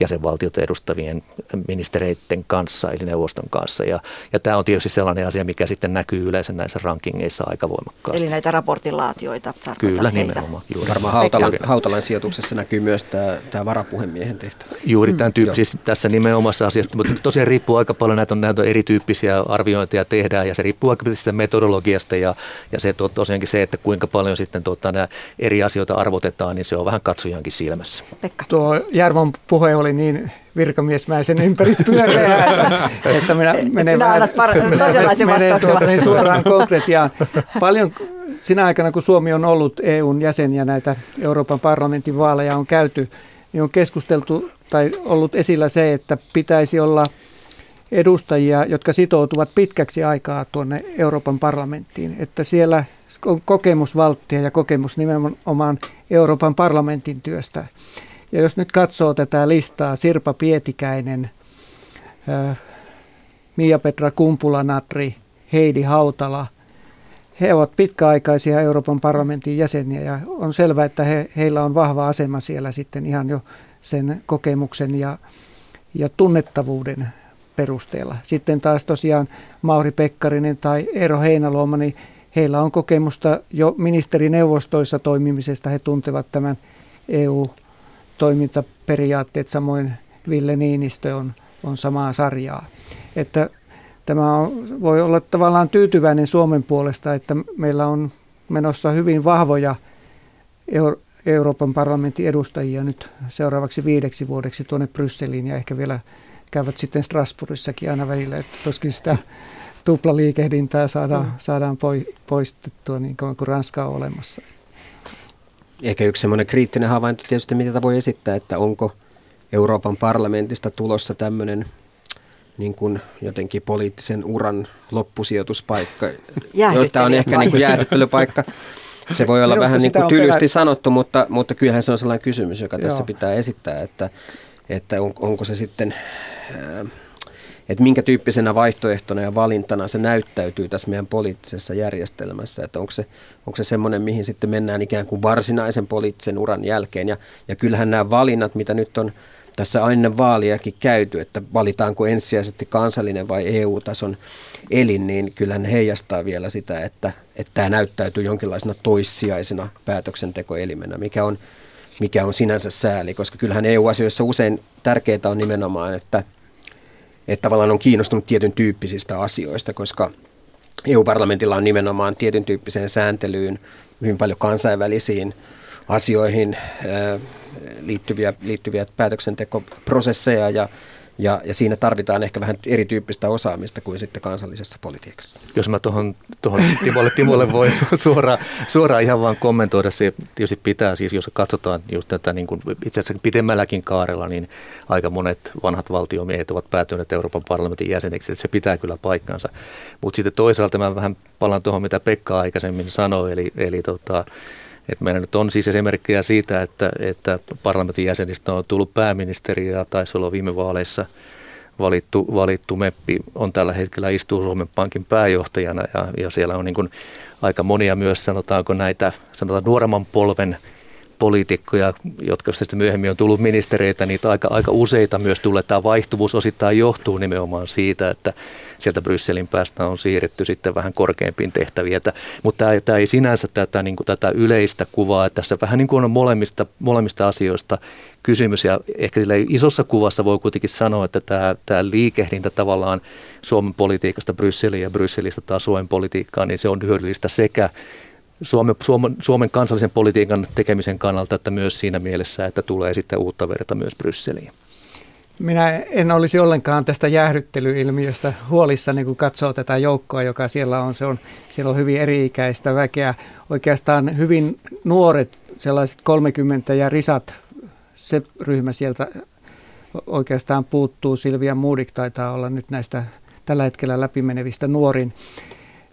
D: jäsenvaltiota edustavien ministereiden kanssa, eli neuvoston kanssa. Ja, ja tämä on tietysti sellainen asia, mikä sitten näkyy yleensä näissä rankingeissa aika voimakkaasti.
B: Eli näitä raportinlaatioita.
D: Kyllä,
B: heitä.
D: nimenomaan.
C: Juuri. Varmaan Hautalan, Hautalan sijoituksessa näkyy myös tämä, tämä varapuhemiehen tehtävä.
D: Juuri tämän tyyppi, siis tässä nimenomaisessa asiassa, mutta tosiaan riippuu aika paljon, näitä on, näitä on erityyppisiä arviointeja tehdään, ja se riippuu aika paljon sitä metodologiasta, ja, ja se tosiaankin se, että kuinka paljon sitten tuota, nämä eri asioita arvotetaan, niin se on vähän katsojankin silmässä.
E: Pekka. Tuo Järvon puhe oli niin virkamiesmäisen ympäri *laughs* pyöreä, että, että minä menen vähän *laughs* menen tuota, niin suoraan konkretiaan. Paljon sinä aikana, kun Suomi on ollut EUn jäsen ja näitä Euroopan parlamentin vaaleja on käyty, niin on keskusteltu tai ollut esillä se, että pitäisi olla edustajia, jotka sitoutuvat pitkäksi aikaa tuonne Euroopan parlamenttiin, että siellä on kokemusvalttia ja kokemus nimenomaan Euroopan parlamentin työstä. Ja jos nyt katsoo tätä listaa, Sirpa Pietikäinen, Mia-Petra Kumpulanatri, Heidi Hautala, he ovat pitkäaikaisia Euroopan parlamentin jäseniä ja on selvää, että he, heillä on vahva asema siellä sitten ihan jo sen kokemuksen ja, ja tunnettavuuden perusteella. Sitten taas tosiaan Mauri Pekkarinen tai Eero Heinaluoma, niin heillä on kokemusta jo ministerineuvostoissa toimimisesta. He tuntevat tämän EU- toimintaperiaatteet, samoin Ville Niinistö on, on samaa sarjaa. Että tämä on, voi olla tavallaan tyytyväinen Suomen puolesta, että meillä on menossa hyvin vahvoja Euro- Euroopan parlamentin edustajia nyt seuraavaksi viideksi vuodeksi tuonne Brysseliin ja ehkä vielä käyvät sitten Strasbourgissakin aina välillä, että toskin sitä tuplaliikehdintää saadaan, saadaan poistettua niin kuin Ranska on olemassa.
C: Ehkä yksi semmoinen kriittinen havainto tietysti, mitä voi esittää, että onko Euroopan parlamentista tulossa tämmöinen niin kuin jotenkin poliittisen uran loppusijoituspaikka, *laughs* joita on ehkä niin kuin jäähdyttelypaikka. Se voi olla Minusta vähän niin kuin tylysti perä... sanottu, mutta, mutta kyllähän se on sellainen kysymys, joka tässä Joo. pitää esittää, että, että on, onko se sitten... Äh, että minkä tyyppisenä vaihtoehtona ja valintana se näyttäytyy tässä meidän poliittisessa järjestelmässä, että onko se, onko se semmoinen, mihin sitten mennään ikään kuin varsinaisen poliittisen uran jälkeen. Ja, ja kyllähän nämä valinnat, mitä nyt on tässä ennen vaaliakin käyty, että valitaanko ensisijaisesti kansallinen vai EU-tason elin, niin kyllähän heijastaa vielä sitä, että, että tämä näyttäytyy jonkinlaisena toissijaisena päätöksentekoelimenä, mikä on, mikä on sinänsä sääli, koska kyllähän EU-asioissa usein tärkeää on nimenomaan, että – että tavallaan on kiinnostunut tietyn tyyppisistä asioista, koska EU-parlamentilla on nimenomaan tietyn tyyppiseen sääntelyyn, hyvin paljon kansainvälisiin asioihin liittyviä, liittyviä päätöksentekoprosesseja ja ja, ja siinä tarvitaan ehkä vähän erityyppistä osaamista kuin sitten kansallisessa politiikassa.
D: Jos mä tuohon, Timolle, Timolle voi suoraan, suoraan ihan vaan kommentoida, se tietysti pitää, siis jos katsotaan just tätä niin kuin itse asiassa pitemmälläkin kaarella, niin aika monet vanhat valtiomiehet ovat päätyneet Euroopan parlamentin jäseniksi, että se pitää kyllä paikkansa. Mutta sitten toisaalta mä vähän palaan tuohon, mitä Pekka aikaisemmin sanoi, eli, eli tota, et meillä nyt on siis esimerkkejä siitä, että, että parlamentin jäsenistä on tullut pääministeri ja taisi olla viime vaaleissa valittu, valittu MEPPI. On tällä hetkellä istuu Suomen Pankin pääjohtajana ja, ja siellä on niin kuin aika monia myös sanotaanko näitä sanotaan nuoremman polven poliitikkoja, jotka sitten myöhemmin on tullut ministereitä, niitä aika, aika useita myös tulee. Tämä vaihtuvuus osittain johtuu nimenomaan siitä, että sieltä Brysselin päästä on siirretty sitten vähän korkeampiin tehtäviin. Mutta tämä, tämä ei sinänsä tätä, niin kuin tätä yleistä kuvaa, että tässä vähän niin kuin on molemmista, molemmista asioista kysymys. Ja ehkä sillä isossa kuvassa voi kuitenkin sanoa, että tämä, tämä liikehdintä tavallaan Suomen politiikasta Brysseliin ja Brysselistä taas Suomen politiikkaan, niin se on hyödyllistä sekä Suomen, Suomen, Suomen kansallisen politiikan tekemisen kannalta, että myös siinä mielessä, että tulee sitten uutta verta myös Brysseliin.
E: Minä en olisi ollenkaan tästä jäähdyttelyilmiöstä huolissani, kun katsoo tätä joukkoa, joka siellä on. Se on siellä on hyvin eri-ikäistä väkeä. Oikeastaan hyvin nuoret, sellaiset 30 ja risat, se ryhmä sieltä oikeastaan puuttuu. Silvia Moodik taitaa olla nyt näistä tällä hetkellä läpimenevistä nuorin.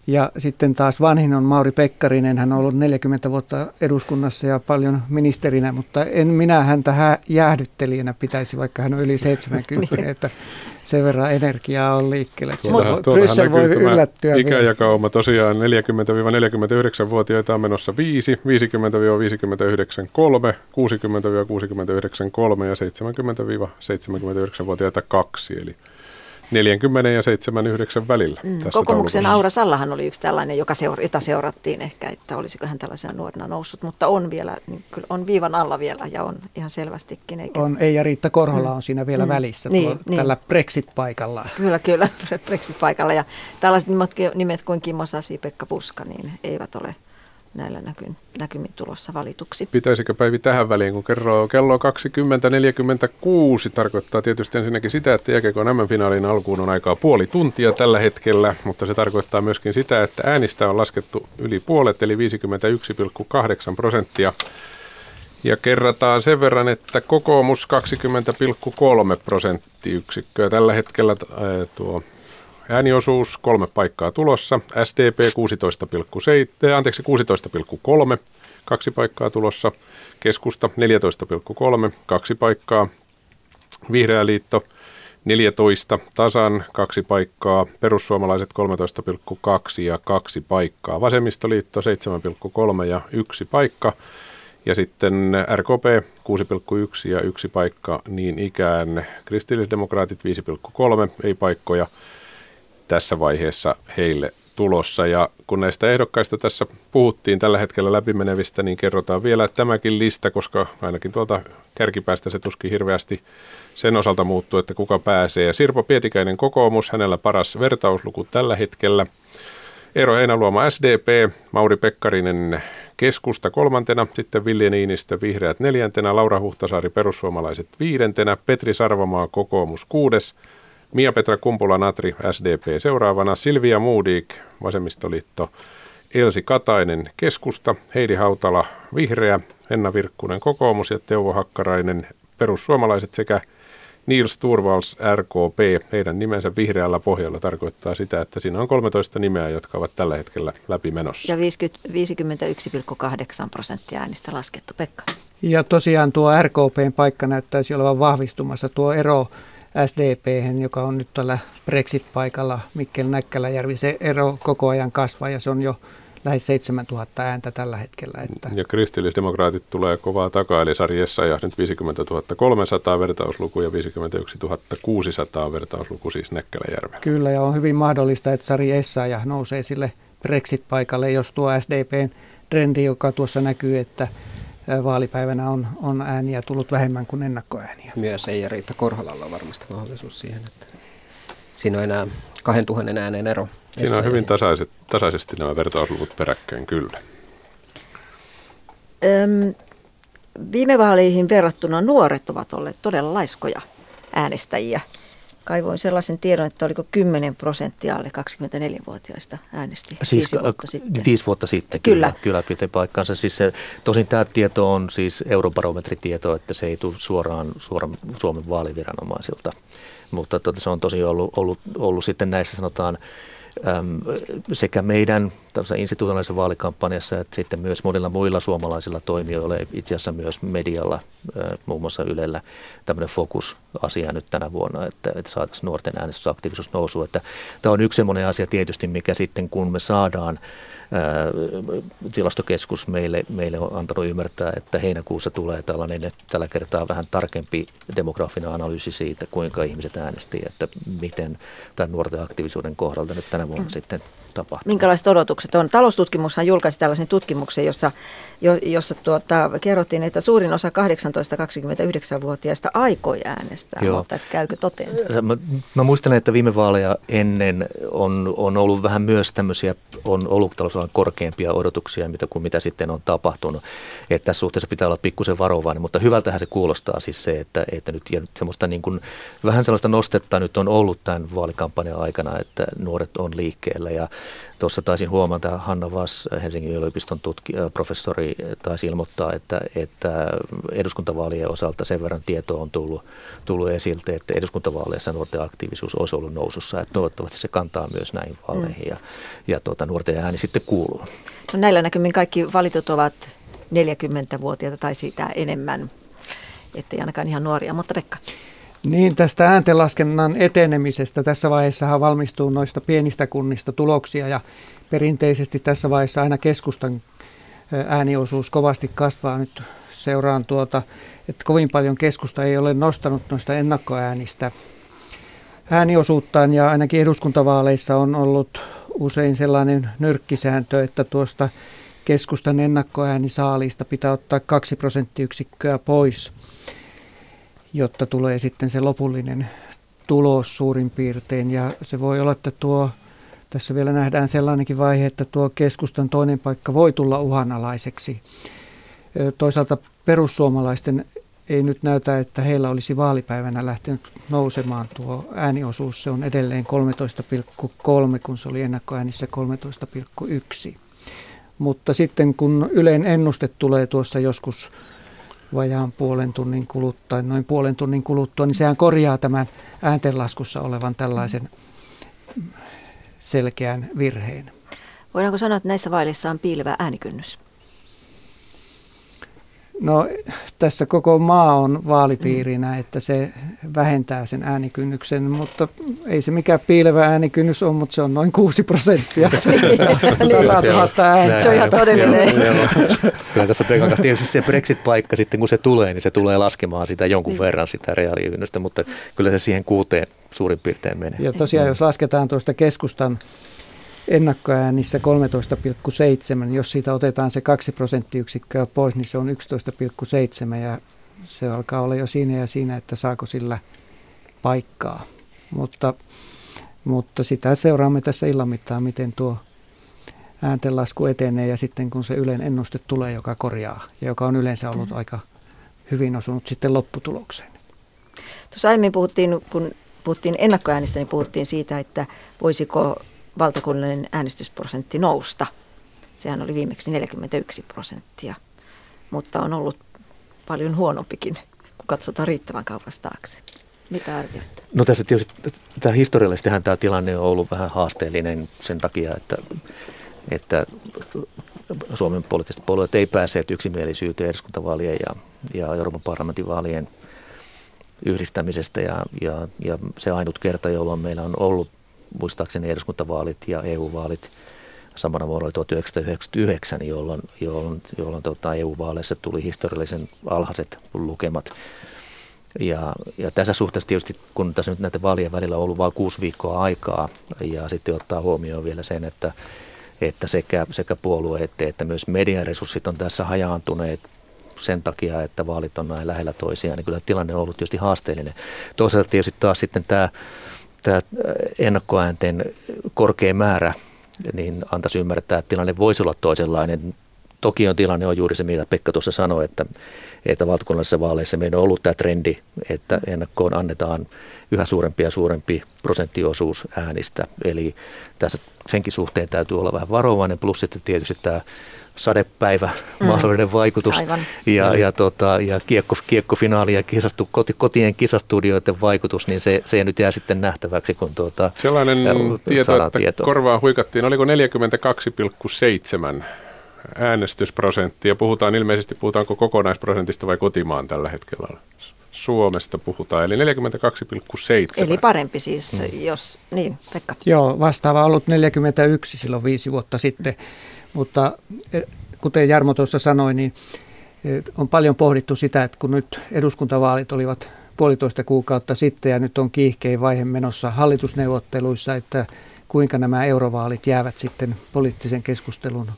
E: Ja sitten taas vanhin on Mauri Pekkarinen. Hän on ollut 40 vuotta eduskunnassa ja paljon ministerinä, mutta en minä häntä jäähdyttelijänä pitäisi, vaikka hän on yli *laughs* 70, niin. että sen verran energiaa on liikkeelle.
A: Tuolta, Bryssel voi yllättyä. Ikäjakauma tosiaan 40-49-vuotiaita on menossa 5, 50-59 3, 60-69 3 ja 70-79-vuotiaita 2. Eli 40 ja 79 välillä. Mm, tässä
B: kokoomuksen Aura Sallahan oli yksi tällainen, joka seura, jota seurattiin ehkä, että olisiko hän tällaisena nuorena noussut, mutta on vielä, niin kyllä on viivan alla vielä ja on ihan selvästikin.
E: Eikä... On, ei ja Riitta Korhola mm. on siinä vielä mm. välissä niin, tuo, niin. tällä Brexit-paikalla.
B: Kyllä, kyllä, *laughs* Brexit-paikalla ja tällaiset nimet kuin Kimmo Sasi, Pekka Puska, niin eivät ole näillä näkyn, näkymin tulossa valituksi.
A: Pitäisikö Päivi tähän väliin, kun kerro kello 20.46 tarkoittaa tietysti ensinnäkin sitä, että jääkiekon M-finaalin alkuun on aikaa puoli tuntia tällä hetkellä, mutta se tarkoittaa myöskin sitä, että äänistä on laskettu yli puolet, eli 51,8 prosenttia. Ja kerrataan sen verran, että kokoomus 20,3 prosenttiyksikköä. Tällä hetkellä tuo Ääniosuus kolme paikkaa tulossa. SDP 16,7, anteeksi 16,3, kaksi paikkaa tulossa. Keskusta 14,3, kaksi paikkaa. Vihreä liitto 14 tasan, kaksi paikkaa. Perussuomalaiset 13,2 ja kaksi paikkaa. Vasemmistoliitto 7,3 ja yksi paikka. Ja sitten RKP 6,1 ja yksi paikka niin ikään. Kristillisdemokraatit 5,3, ei paikkoja tässä vaiheessa heille tulossa. Ja kun näistä ehdokkaista tässä puhuttiin tällä hetkellä läpimenevistä, niin kerrotaan vielä tämäkin lista, koska ainakin tuolta kärkipäästä se tuskin hirveästi sen osalta muuttuu, että kuka pääsee. Sirpo Pietikäinen kokoomus, hänellä paras vertausluku tällä hetkellä. Eero Einaluoma SDP, Mauri Pekkarinen keskusta kolmantena, sitten Vilja Niinistö vihreät neljäntenä, Laura Huhtasaari perussuomalaiset viidentenä, Petri Sarvamaa kokoomus kuudes, Mia-Petra Kumpula-Natri SDP seuraavana, Silvia Moodik, Vasemmistoliitto, Elsi Katainen Keskusta, Heidi Hautala Vihreä, Henna Virkkunen Kokoomus ja Teuvo Hakkarainen Perussuomalaiset sekä Niels Turvals RKP. Heidän nimensä vihreällä pohjalla tarkoittaa sitä, että siinä on 13 nimeä, jotka ovat tällä hetkellä läpi menossa.
B: Ja 51,8 prosenttia äänistä laskettu. Pekka.
E: Ja tosiaan tuo RKPn paikka näyttäisi olevan vahvistumassa. Tuo ero SDP, joka on nyt tällä Brexit-paikalla Mikkel Näkkäläjärvi. Se ero koko ajan kasvaa ja se on jo lähes 7000 ääntä tällä hetkellä. Että.
A: Ja kristillisdemokraatit tulee kovaa takaa, eli Sari ja nyt 50 300 vertausluku ja 51 600 vertausluku siis Näkkäläjärvellä.
E: Kyllä, ja on hyvin mahdollista, että Sari ja nousee sille Brexit-paikalle, jos tuo SDPn trendi, joka tuossa näkyy, että vaalipäivänä on, on ääniä tullut vähemmän kuin ennakkoääniä.
C: Myös ei Riitta Korholalla on varmasti mahdollisuus siihen, että siinä on enää 2000 äänen ero.
A: Siinä on hyvin tasaiset, tasaisesti nämä vertausluvut peräkkäin, kyllä.
B: Öm, viime vaaleihin verrattuna nuoret ovat olleet todella laiskoja äänestäjiä kaivoin sellaisen tiedon, että oliko 10 prosenttia alle 24-vuotiaista äänesti siis viisi vuotta sitten.
D: Viisi vuotta sitten, kyllä. Kyllä, kyllä pitää paikkansa. Siis se, tosin tämä tieto on siis eurobarometritieto, että se ei tule suoraan, suoraan Suomen vaaliviranomaisilta. Mutta tota, se on tosi ollut, ollut, ollut sitten näissä sanotaan äm, sekä meidän institutionaalisessa vaalikampanjassa että sitten myös monilla muilla suomalaisilla toimijoilla, itse asiassa myös medialla – muun muassa Ylellä tämmöinen fokusasia nyt tänä vuonna, että, että saataisiin nuorten äänestysaktiivisuus nousu. Että tämä on yksi sellainen asia tietysti, mikä sitten kun me saadaan tilastokeskus meille, meille on antanut ymmärtää, että heinäkuussa tulee tällainen tällä kertaa vähän tarkempi demografinen analyysi siitä, kuinka ihmiset äänesti, että miten tämän nuorten aktiivisuuden kohdalta nyt tänä vuonna mm. sitten tapahtuu.
B: Minkälaiset odotukset on? Taloustutkimushan julkaisi tällaisen tutkimuksen, jossa, jo, jossa tuota, kerrottiin, että suurin osa 18-29-vuotiaista aikoi äänestää, Joo. mutta käykö toteen?
D: Mä, mä muistelen, että viime vaaleja ennen on, on ollut vähän myös tämmöisiä, on ollut tällaisia korkeampia odotuksia mitä, kuin mitä sitten on tapahtunut. Että tässä suhteessa pitää olla pikkusen varovainen, mutta hyvältähän se kuulostaa siis se, että, että nyt, ja nyt semmoista niin kuin, vähän sellaista nostetta nyt on ollut tämän vaalikampanjan aikana, että nuoret on liikkeellä ja Tuossa taisin huomata, Hanna Vass, Helsingin yliopiston tutki, professori, taisi ilmoittaa, että, että eduskuntavaalien osalta sen verran tietoa on tullut, tullut esiltä, että eduskuntavaaleissa nuorten aktiivisuus olisi ollut nousussa. Että toivottavasti se kantaa myös näihin vaaleihin ja, ja tuota, nuorten ääni sitten kuuluu.
B: No näillä näkymin kaikki valitut ovat 40-vuotiaita tai siitä enemmän, ettei ainakaan ihan nuoria, mutta Pekka.
E: Niin, tästä ääntenlaskennan etenemisestä. Tässä vaiheessa valmistuu noista pienistä kunnista tuloksia ja perinteisesti tässä vaiheessa aina keskustan ääniosuus kovasti kasvaa. Nyt seuraan tuota, että kovin paljon keskusta ei ole nostanut noista ennakkoäänistä ääniosuuttaan ja ainakin eduskuntavaaleissa on ollut usein sellainen nyrkkisääntö, että tuosta keskustan ennakkoäänisaalista pitää ottaa kaksi prosenttiyksikköä pois jotta tulee sitten se lopullinen tulos suurin piirtein. Ja se voi olla, että tuo, tässä vielä nähdään sellainenkin vaihe, että tuo keskustan toinen paikka voi tulla uhanalaiseksi. Toisaalta perussuomalaisten ei nyt näytä, että heillä olisi vaalipäivänä lähtenyt nousemaan tuo ääniosuus. Se on edelleen 13,3, kun se oli ennakkoäänissä 13,1. Mutta sitten kun Yleen ennuste tulee tuossa joskus vajaan puolen tunnin kuluttua, noin puolen tunnin kuluttua, niin sehän korjaa tämän ääntenlaskussa olevan tällaisen selkeän virheen.
B: Voidaanko sanoa, että näissä vaaleissa on piilevä äänikynnys?
E: No tässä koko maa on vaalipiirinä, että se vähentää sen äänikynnyksen, mutta ei se mikään piilevä äänikynnys ole, mutta se on noin 6 prosenttia. *laughs* 100 000 *laughs* ääntä.
B: Se on ihan todellinen.
D: Kyllä tässä Pekan kanssa tietysti se Brexit-paikka sitten kun se tulee, niin se tulee laskemaan sitä jonkun verran sitä reaalikynnystä, mutta kyllä se siihen kuuteen suurin piirtein menee.
E: Ja tosiaan jos lasketaan tuosta keskustan ennakkoäänissä 13,7. Jos siitä otetaan se 2 prosenttiyksikköä pois, niin se on 11,7 ja se alkaa olla jo siinä ja siinä, että saako sillä paikkaa. Mutta, mutta sitä seuraamme tässä illan mittaan, miten tuo ääntenlasku etenee ja sitten kun se Ylen ennuste tulee, joka korjaa ja joka on yleensä ollut mm. aika hyvin osunut sitten lopputulokseen.
B: Tuossa aiemmin puhuttiin, kun puhuttiin ennakkoäänistä, niin puhuttiin siitä, että voisiko valtakunnallinen äänestysprosentti nousta. Sehän oli viimeksi 41 prosenttia, mutta on ollut paljon huonompikin, kun katsotaan riittävän kauas taakse. Mitä arvioitte?
D: No tässä tietysti tämä historiallisestihan tämä tilanne on ollut vähän haasteellinen sen takia, että, että Suomen poliittiset puolueet ei pääse yksimielisyyteen eduskuntavaalien ja, ja Euroopan parlamentin vaalien yhdistämisestä ja, ja, ja se ainut kerta, jolloin meillä on ollut muistaakseni eduskuntavaalit ja EU-vaalit samana vuonna 1999, jolloin, jolloin, jolloin tota EU-vaaleissa tuli historiallisen alhaiset lukemat. Ja, ja tässä suhteessa tietysti, kun tässä nyt näiden vaalien välillä on ollut vain kuusi viikkoa aikaa, ja sitten ottaa huomioon vielä sen, että, että sekä, sekä puolueet että myös median resurssit on tässä hajaantuneet sen takia, että vaalit on näin lähellä toisiaan, niin kyllä tilanne on ollut tietysti haasteellinen. Toisaalta tietysti taas sitten tämä tämä ennakkoäänten korkea määrä niin antaisi ymmärtää, että tilanne voisi olla toisenlainen. Toki on tilanne on juuri se, mitä Pekka tuossa sanoi, että, että valtakunnallisissa vaaleissa meillä on ollut tämä trendi, että ennakkoon annetaan yhä suurempi ja suurempi prosenttiosuus äänistä. Eli tässä senkin suhteen täytyy olla vähän varovainen, plus sitten tietysti tämä sadepäivä, mm. mahdollinen vaikutus Aivan. ja, ja, tota, ja kiekko, kiekkofinaali ja kisastu, koti, kotien kisastudioiden vaikutus, niin se, se nyt jää sitten nähtäväksi, kun tuota,
A: Sellainen tieto, että tietoa. korvaa huikattiin, oliko 42,7 äänestysprosenttia. Puhutaan ilmeisesti, puhutaanko kokonaisprosentista vai kotimaan tällä hetkellä? Suomesta puhutaan, eli 42,7.
B: Eli parempi siis, mm. jos, niin Pekka.
E: Joo, vastaava on ollut 41 silloin viisi vuotta sitten, mutta e, kuten Jarmo tuossa sanoi, niin e, on paljon pohdittu sitä, että kun nyt eduskuntavaalit olivat puolitoista kuukautta sitten ja nyt on kiihkein vaihe menossa hallitusneuvotteluissa, että kuinka nämä eurovaalit jäävät sitten poliittisen keskustelun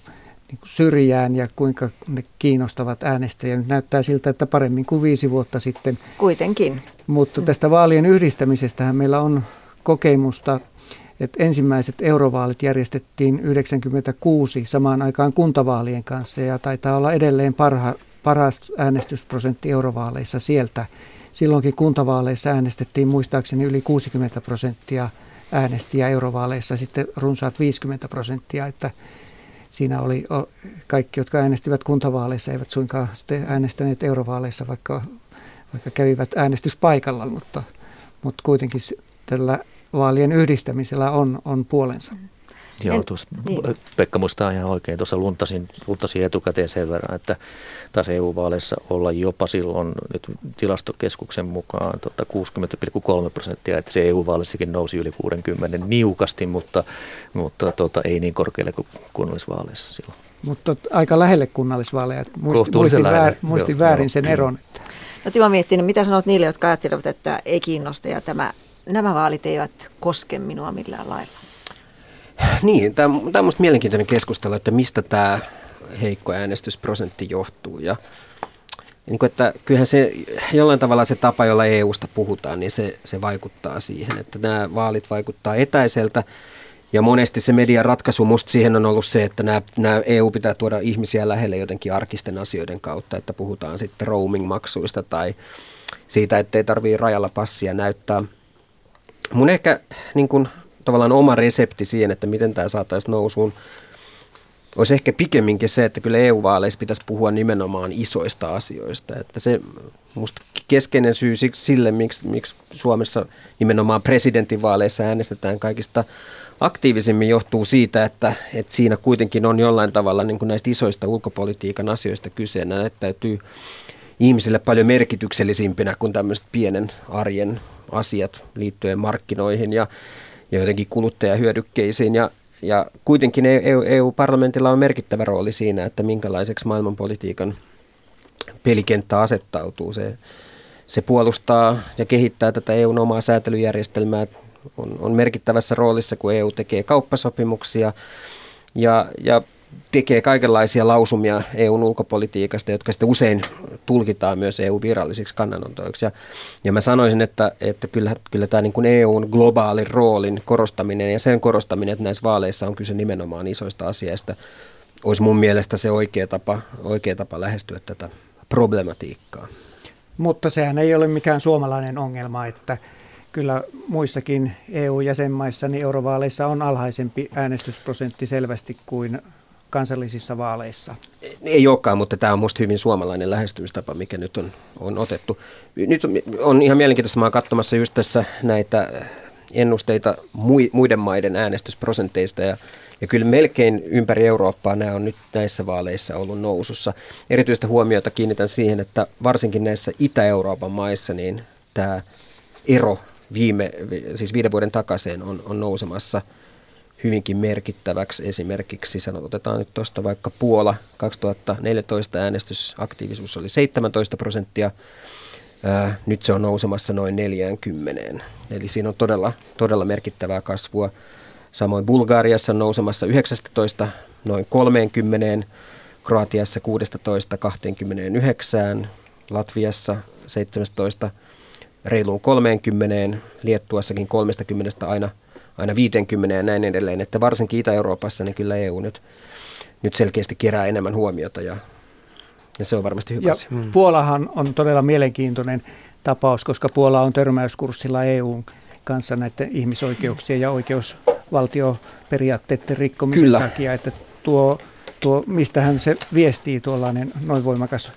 E: niin kuin syrjään ja kuinka ne kiinnostavat äänestäjiä. Nyt näyttää siltä, että paremmin kuin viisi vuotta sitten.
B: Kuitenkin.
E: Mutta tästä vaalien yhdistämisestähän meillä on kokemusta, että ensimmäiset eurovaalit järjestettiin 96 samaan aikaan kuntavaalien kanssa ja taitaa olla edelleen parha, paras äänestysprosentti eurovaaleissa sieltä. Silloinkin kuntavaaleissa äänestettiin muistaakseni yli 60 prosenttia äänestiä eurovaaleissa sitten runsaat 50 prosenttia, että siinä oli kaikki, jotka äänestivät kuntavaaleissa, eivät suinkaan äänestäneet eurovaaleissa, vaikka, vaikka kävivät äänestyspaikalla, mutta, mutta kuitenkin tällä vaalien yhdistämisellä on, on puolensa.
D: Joo, tuossa niin. Pekka muistaa ihan oikein. Tuossa luntasin, luntasin etukäteen sen verran, että taas EU-vaaleissa olla jopa silloin nyt tilastokeskuksen mukaan tota 60,3 prosenttia, että se EU-vaaleissakin nousi yli 60 niukasti, mutta, mutta tota, ei niin korkealle kuin kunnallisvaaleissa silloin.
E: Mutta aika lähelle kunnallisvaaleja. Muistin, muistin, väär, muistin joo, väärin joo, sen eron.
B: No Timo miettii, mitä sanot niille, jotka ajattelevat, että ei kiinnosta ja tämä, nämä vaalit eivät koske minua millään lailla?
C: Niin, tämä, on minusta mielenkiintoinen keskustelu, että mistä tämä heikko äänestysprosentti johtuu. Ja, niin kuin, että kyllähän se jollain tavalla se tapa, jolla EUsta puhutaan, niin se, se vaikuttaa siihen, että nämä vaalit vaikuttaa etäiseltä. Ja monesti se median ratkaisu musta siihen on ollut se, että nämä, nämä EU pitää tuoda ihmisiä lähelle jotenkin arkisten asioiden kautta, että puhutaan sitten roaming-maksuista tai siitä, ettei tarvitse rajalla passia näyttää. Mun ehkä niin kuin, tavallaan oma resepti siihen, että miten tämä saataisiin nousuun, olisi ehkä pikemminkin se, että kyllä EU-vaaleissa pitäisi puhua nimenomaan isoista asioista. Että se musta keskeinen syy sille, miksi, miksi Suomessa nimenomaan presidentinvaaleissa äänestetään kaikista aktiivisemmin johtuu siitä, että, että siinä kuitenkin on jollain tavalla niin kuin näistä isoista ulkopolitiikan asioista kyse. Nämä näyttäytyy ihmisille paljon merkityksellisimpinä kuin tämmöiset pienen arjen asiat liittyen markkinoihin ja ja jotenkin kuluttajahyödykkeisiin. Ja, ja kuitenkin EU, EU-parlamentilla on merkittävä rooli siinä, että minkälaiseksi maailmanpolitiikan pelikenttä asettautuu. Se, se puolustaa ja kehittää tätä EUn omaa säätelyjärjestelmää, on, on merkittävässä roolissa, kun EU tekee kauppasopimuksia ja, ja tekee kaikenlaisia lausumia EUn ulkopolitiikasta, jotka sitten usein tulkitaan myös EU-virallisiksi kannanottoiksi. Ja, ja mä sanoisin, että, että kyllä, kyllä tämä niin EUn globaalin roolin korostaminen ja sen korostaminen, että näissä vaaleissa on kyse nimenomaan isoista asioista, olisi mun mielestä se oikea tapa, oikea tapa lähestyä tätä problematiikkaa.
E: Mutta sehän ei ole mikään suomalainen ongelma, että kyllä muissakin EU-jäsenmaissa niin eurovaaleissa on alhaisempi äänestysprosentti selvästi kuin kansallisissa vaaleissa?
C: Ei olekaan, mutta tämä on minusta hyvin suomalainen lähestymistapa, mikä nyt on, on otettu. Nyt on ihan mielenkiintoista, olen katsomassa just tässä näitä ennusteita muiden maiden äänestysprosenteista ja, ja kyllä melkein ympäri Eurooppaa nämä on nyt näissä vaaleissa ollut nousussa. Erityistä huomiota kiinnitän siihen, että varsinkin näissä Itä-Euroopan maissa niin tämä ero viime, siis viiden vuoden takaisin on, on nousemassa – hyvinkin merkittäväksi. Esimerkiksi otetaan nyt tuosta vaikka Puola 2014 äänestysaktiivisuus oli 17 prosenttia. Nyt se on nousemassa noin 40. Eli siinä on todella, todella merkittävää kasvua. Samoin Bulgariassa on nousemassa 19 noin 30, Kroatiassa 16 29, Latviassa 17 reiluun 30, Liettuassakin 30 aina – aina 50 ja näin edelleen, että varsinkin Itä-Euroopassa niin kyllä EU nyt, nyt selkeästi kerää enemmän huomiota ja, ja se on varmasti hyvä
E: ja asia. Mm. Puolahan on todella mielenkiintoinen tapaus, koska Puola on törmäyskurssilla EUn kanssa näiden ihmisoikeuksien ja oikeusvaltioperiaatteiden rikkomisen Kyllä. takia, että tuo, tuo, mistähän se viestii tuollainen noin voimakas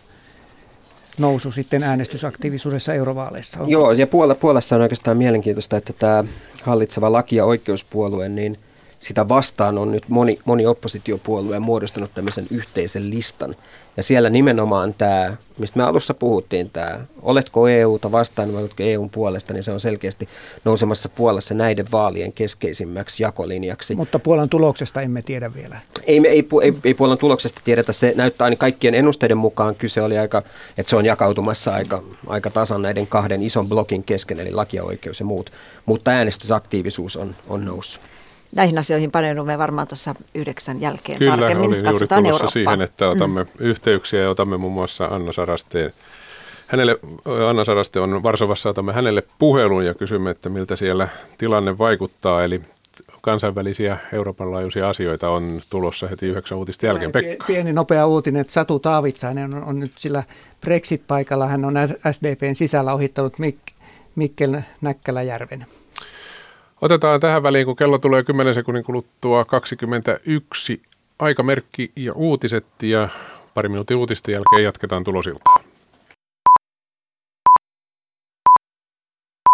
E: nousu sitten äänestysaktiivisuudessa eurovaaleissa.
C: Onko? Joo, ja Puola, Puolassa on oikeastaan mielenkiintoista, että tämä hallitseva laki- ja oikeuspuolue, niin sitä vastaan on nyt moni, moni oppositiopuolue muodostanut tämmöisen yhteisen listan. Ja siellä nimenomaan tämä, mistä me alussa puhuttiin, tämä oletko EUta vastaan vai oletko EUn puolesta, niin se on selkeästi nousemassa Puolassa näiden vaalien keskeisimmäksi jakolinjaksi.
E: Mutta Puolan tuloksesta emme tiedä vielä.
C: Ei, ei, ei, ei Puolan tuloksesta tiedetä. Se näyttää aina kaikkien ennusteiden mukaan kyse oli aika, että se on jakautumassa aika, aika tasan näiden kahden ison blokin kesken, eli laki ja oikeus ja muut. Mutta äänestysaktiivisuus on, on noussut.
B: Näihin asioihin paneudumme varmaan tuossa yhdeksän jälkeen
A: Kyllä,
B: tarkemmin.
A: olin juuri tulossa siihen, että otamme mm. yhteyksiä ja otamme muun muassa Anna Sarasteen. Hänelle, Anna Saraste on Varsovassa, otamme hänelle puhelun ja kysymme, että miltä siellä tilanne vaikuttaa. Eli kansainvälisiä Euroopan laajuisia asioita on tulossa heti yhdeksän uutista jälkeen. Pekka.
E: Pieni nopea uutinen, että Satu Taavitsainen on, on nyt sillä Brexit-paikalla. Hän on SDPn sisällä ohittanut Mik- Mikkel Näkkäläjärven.
A: Otetaan tähän väliin, kun kello tulee 10 sekunnin kuluttua 21 aikamerkki ja uutiset ja pari minuutin uutisten jälkeen jatketaan tulosilta.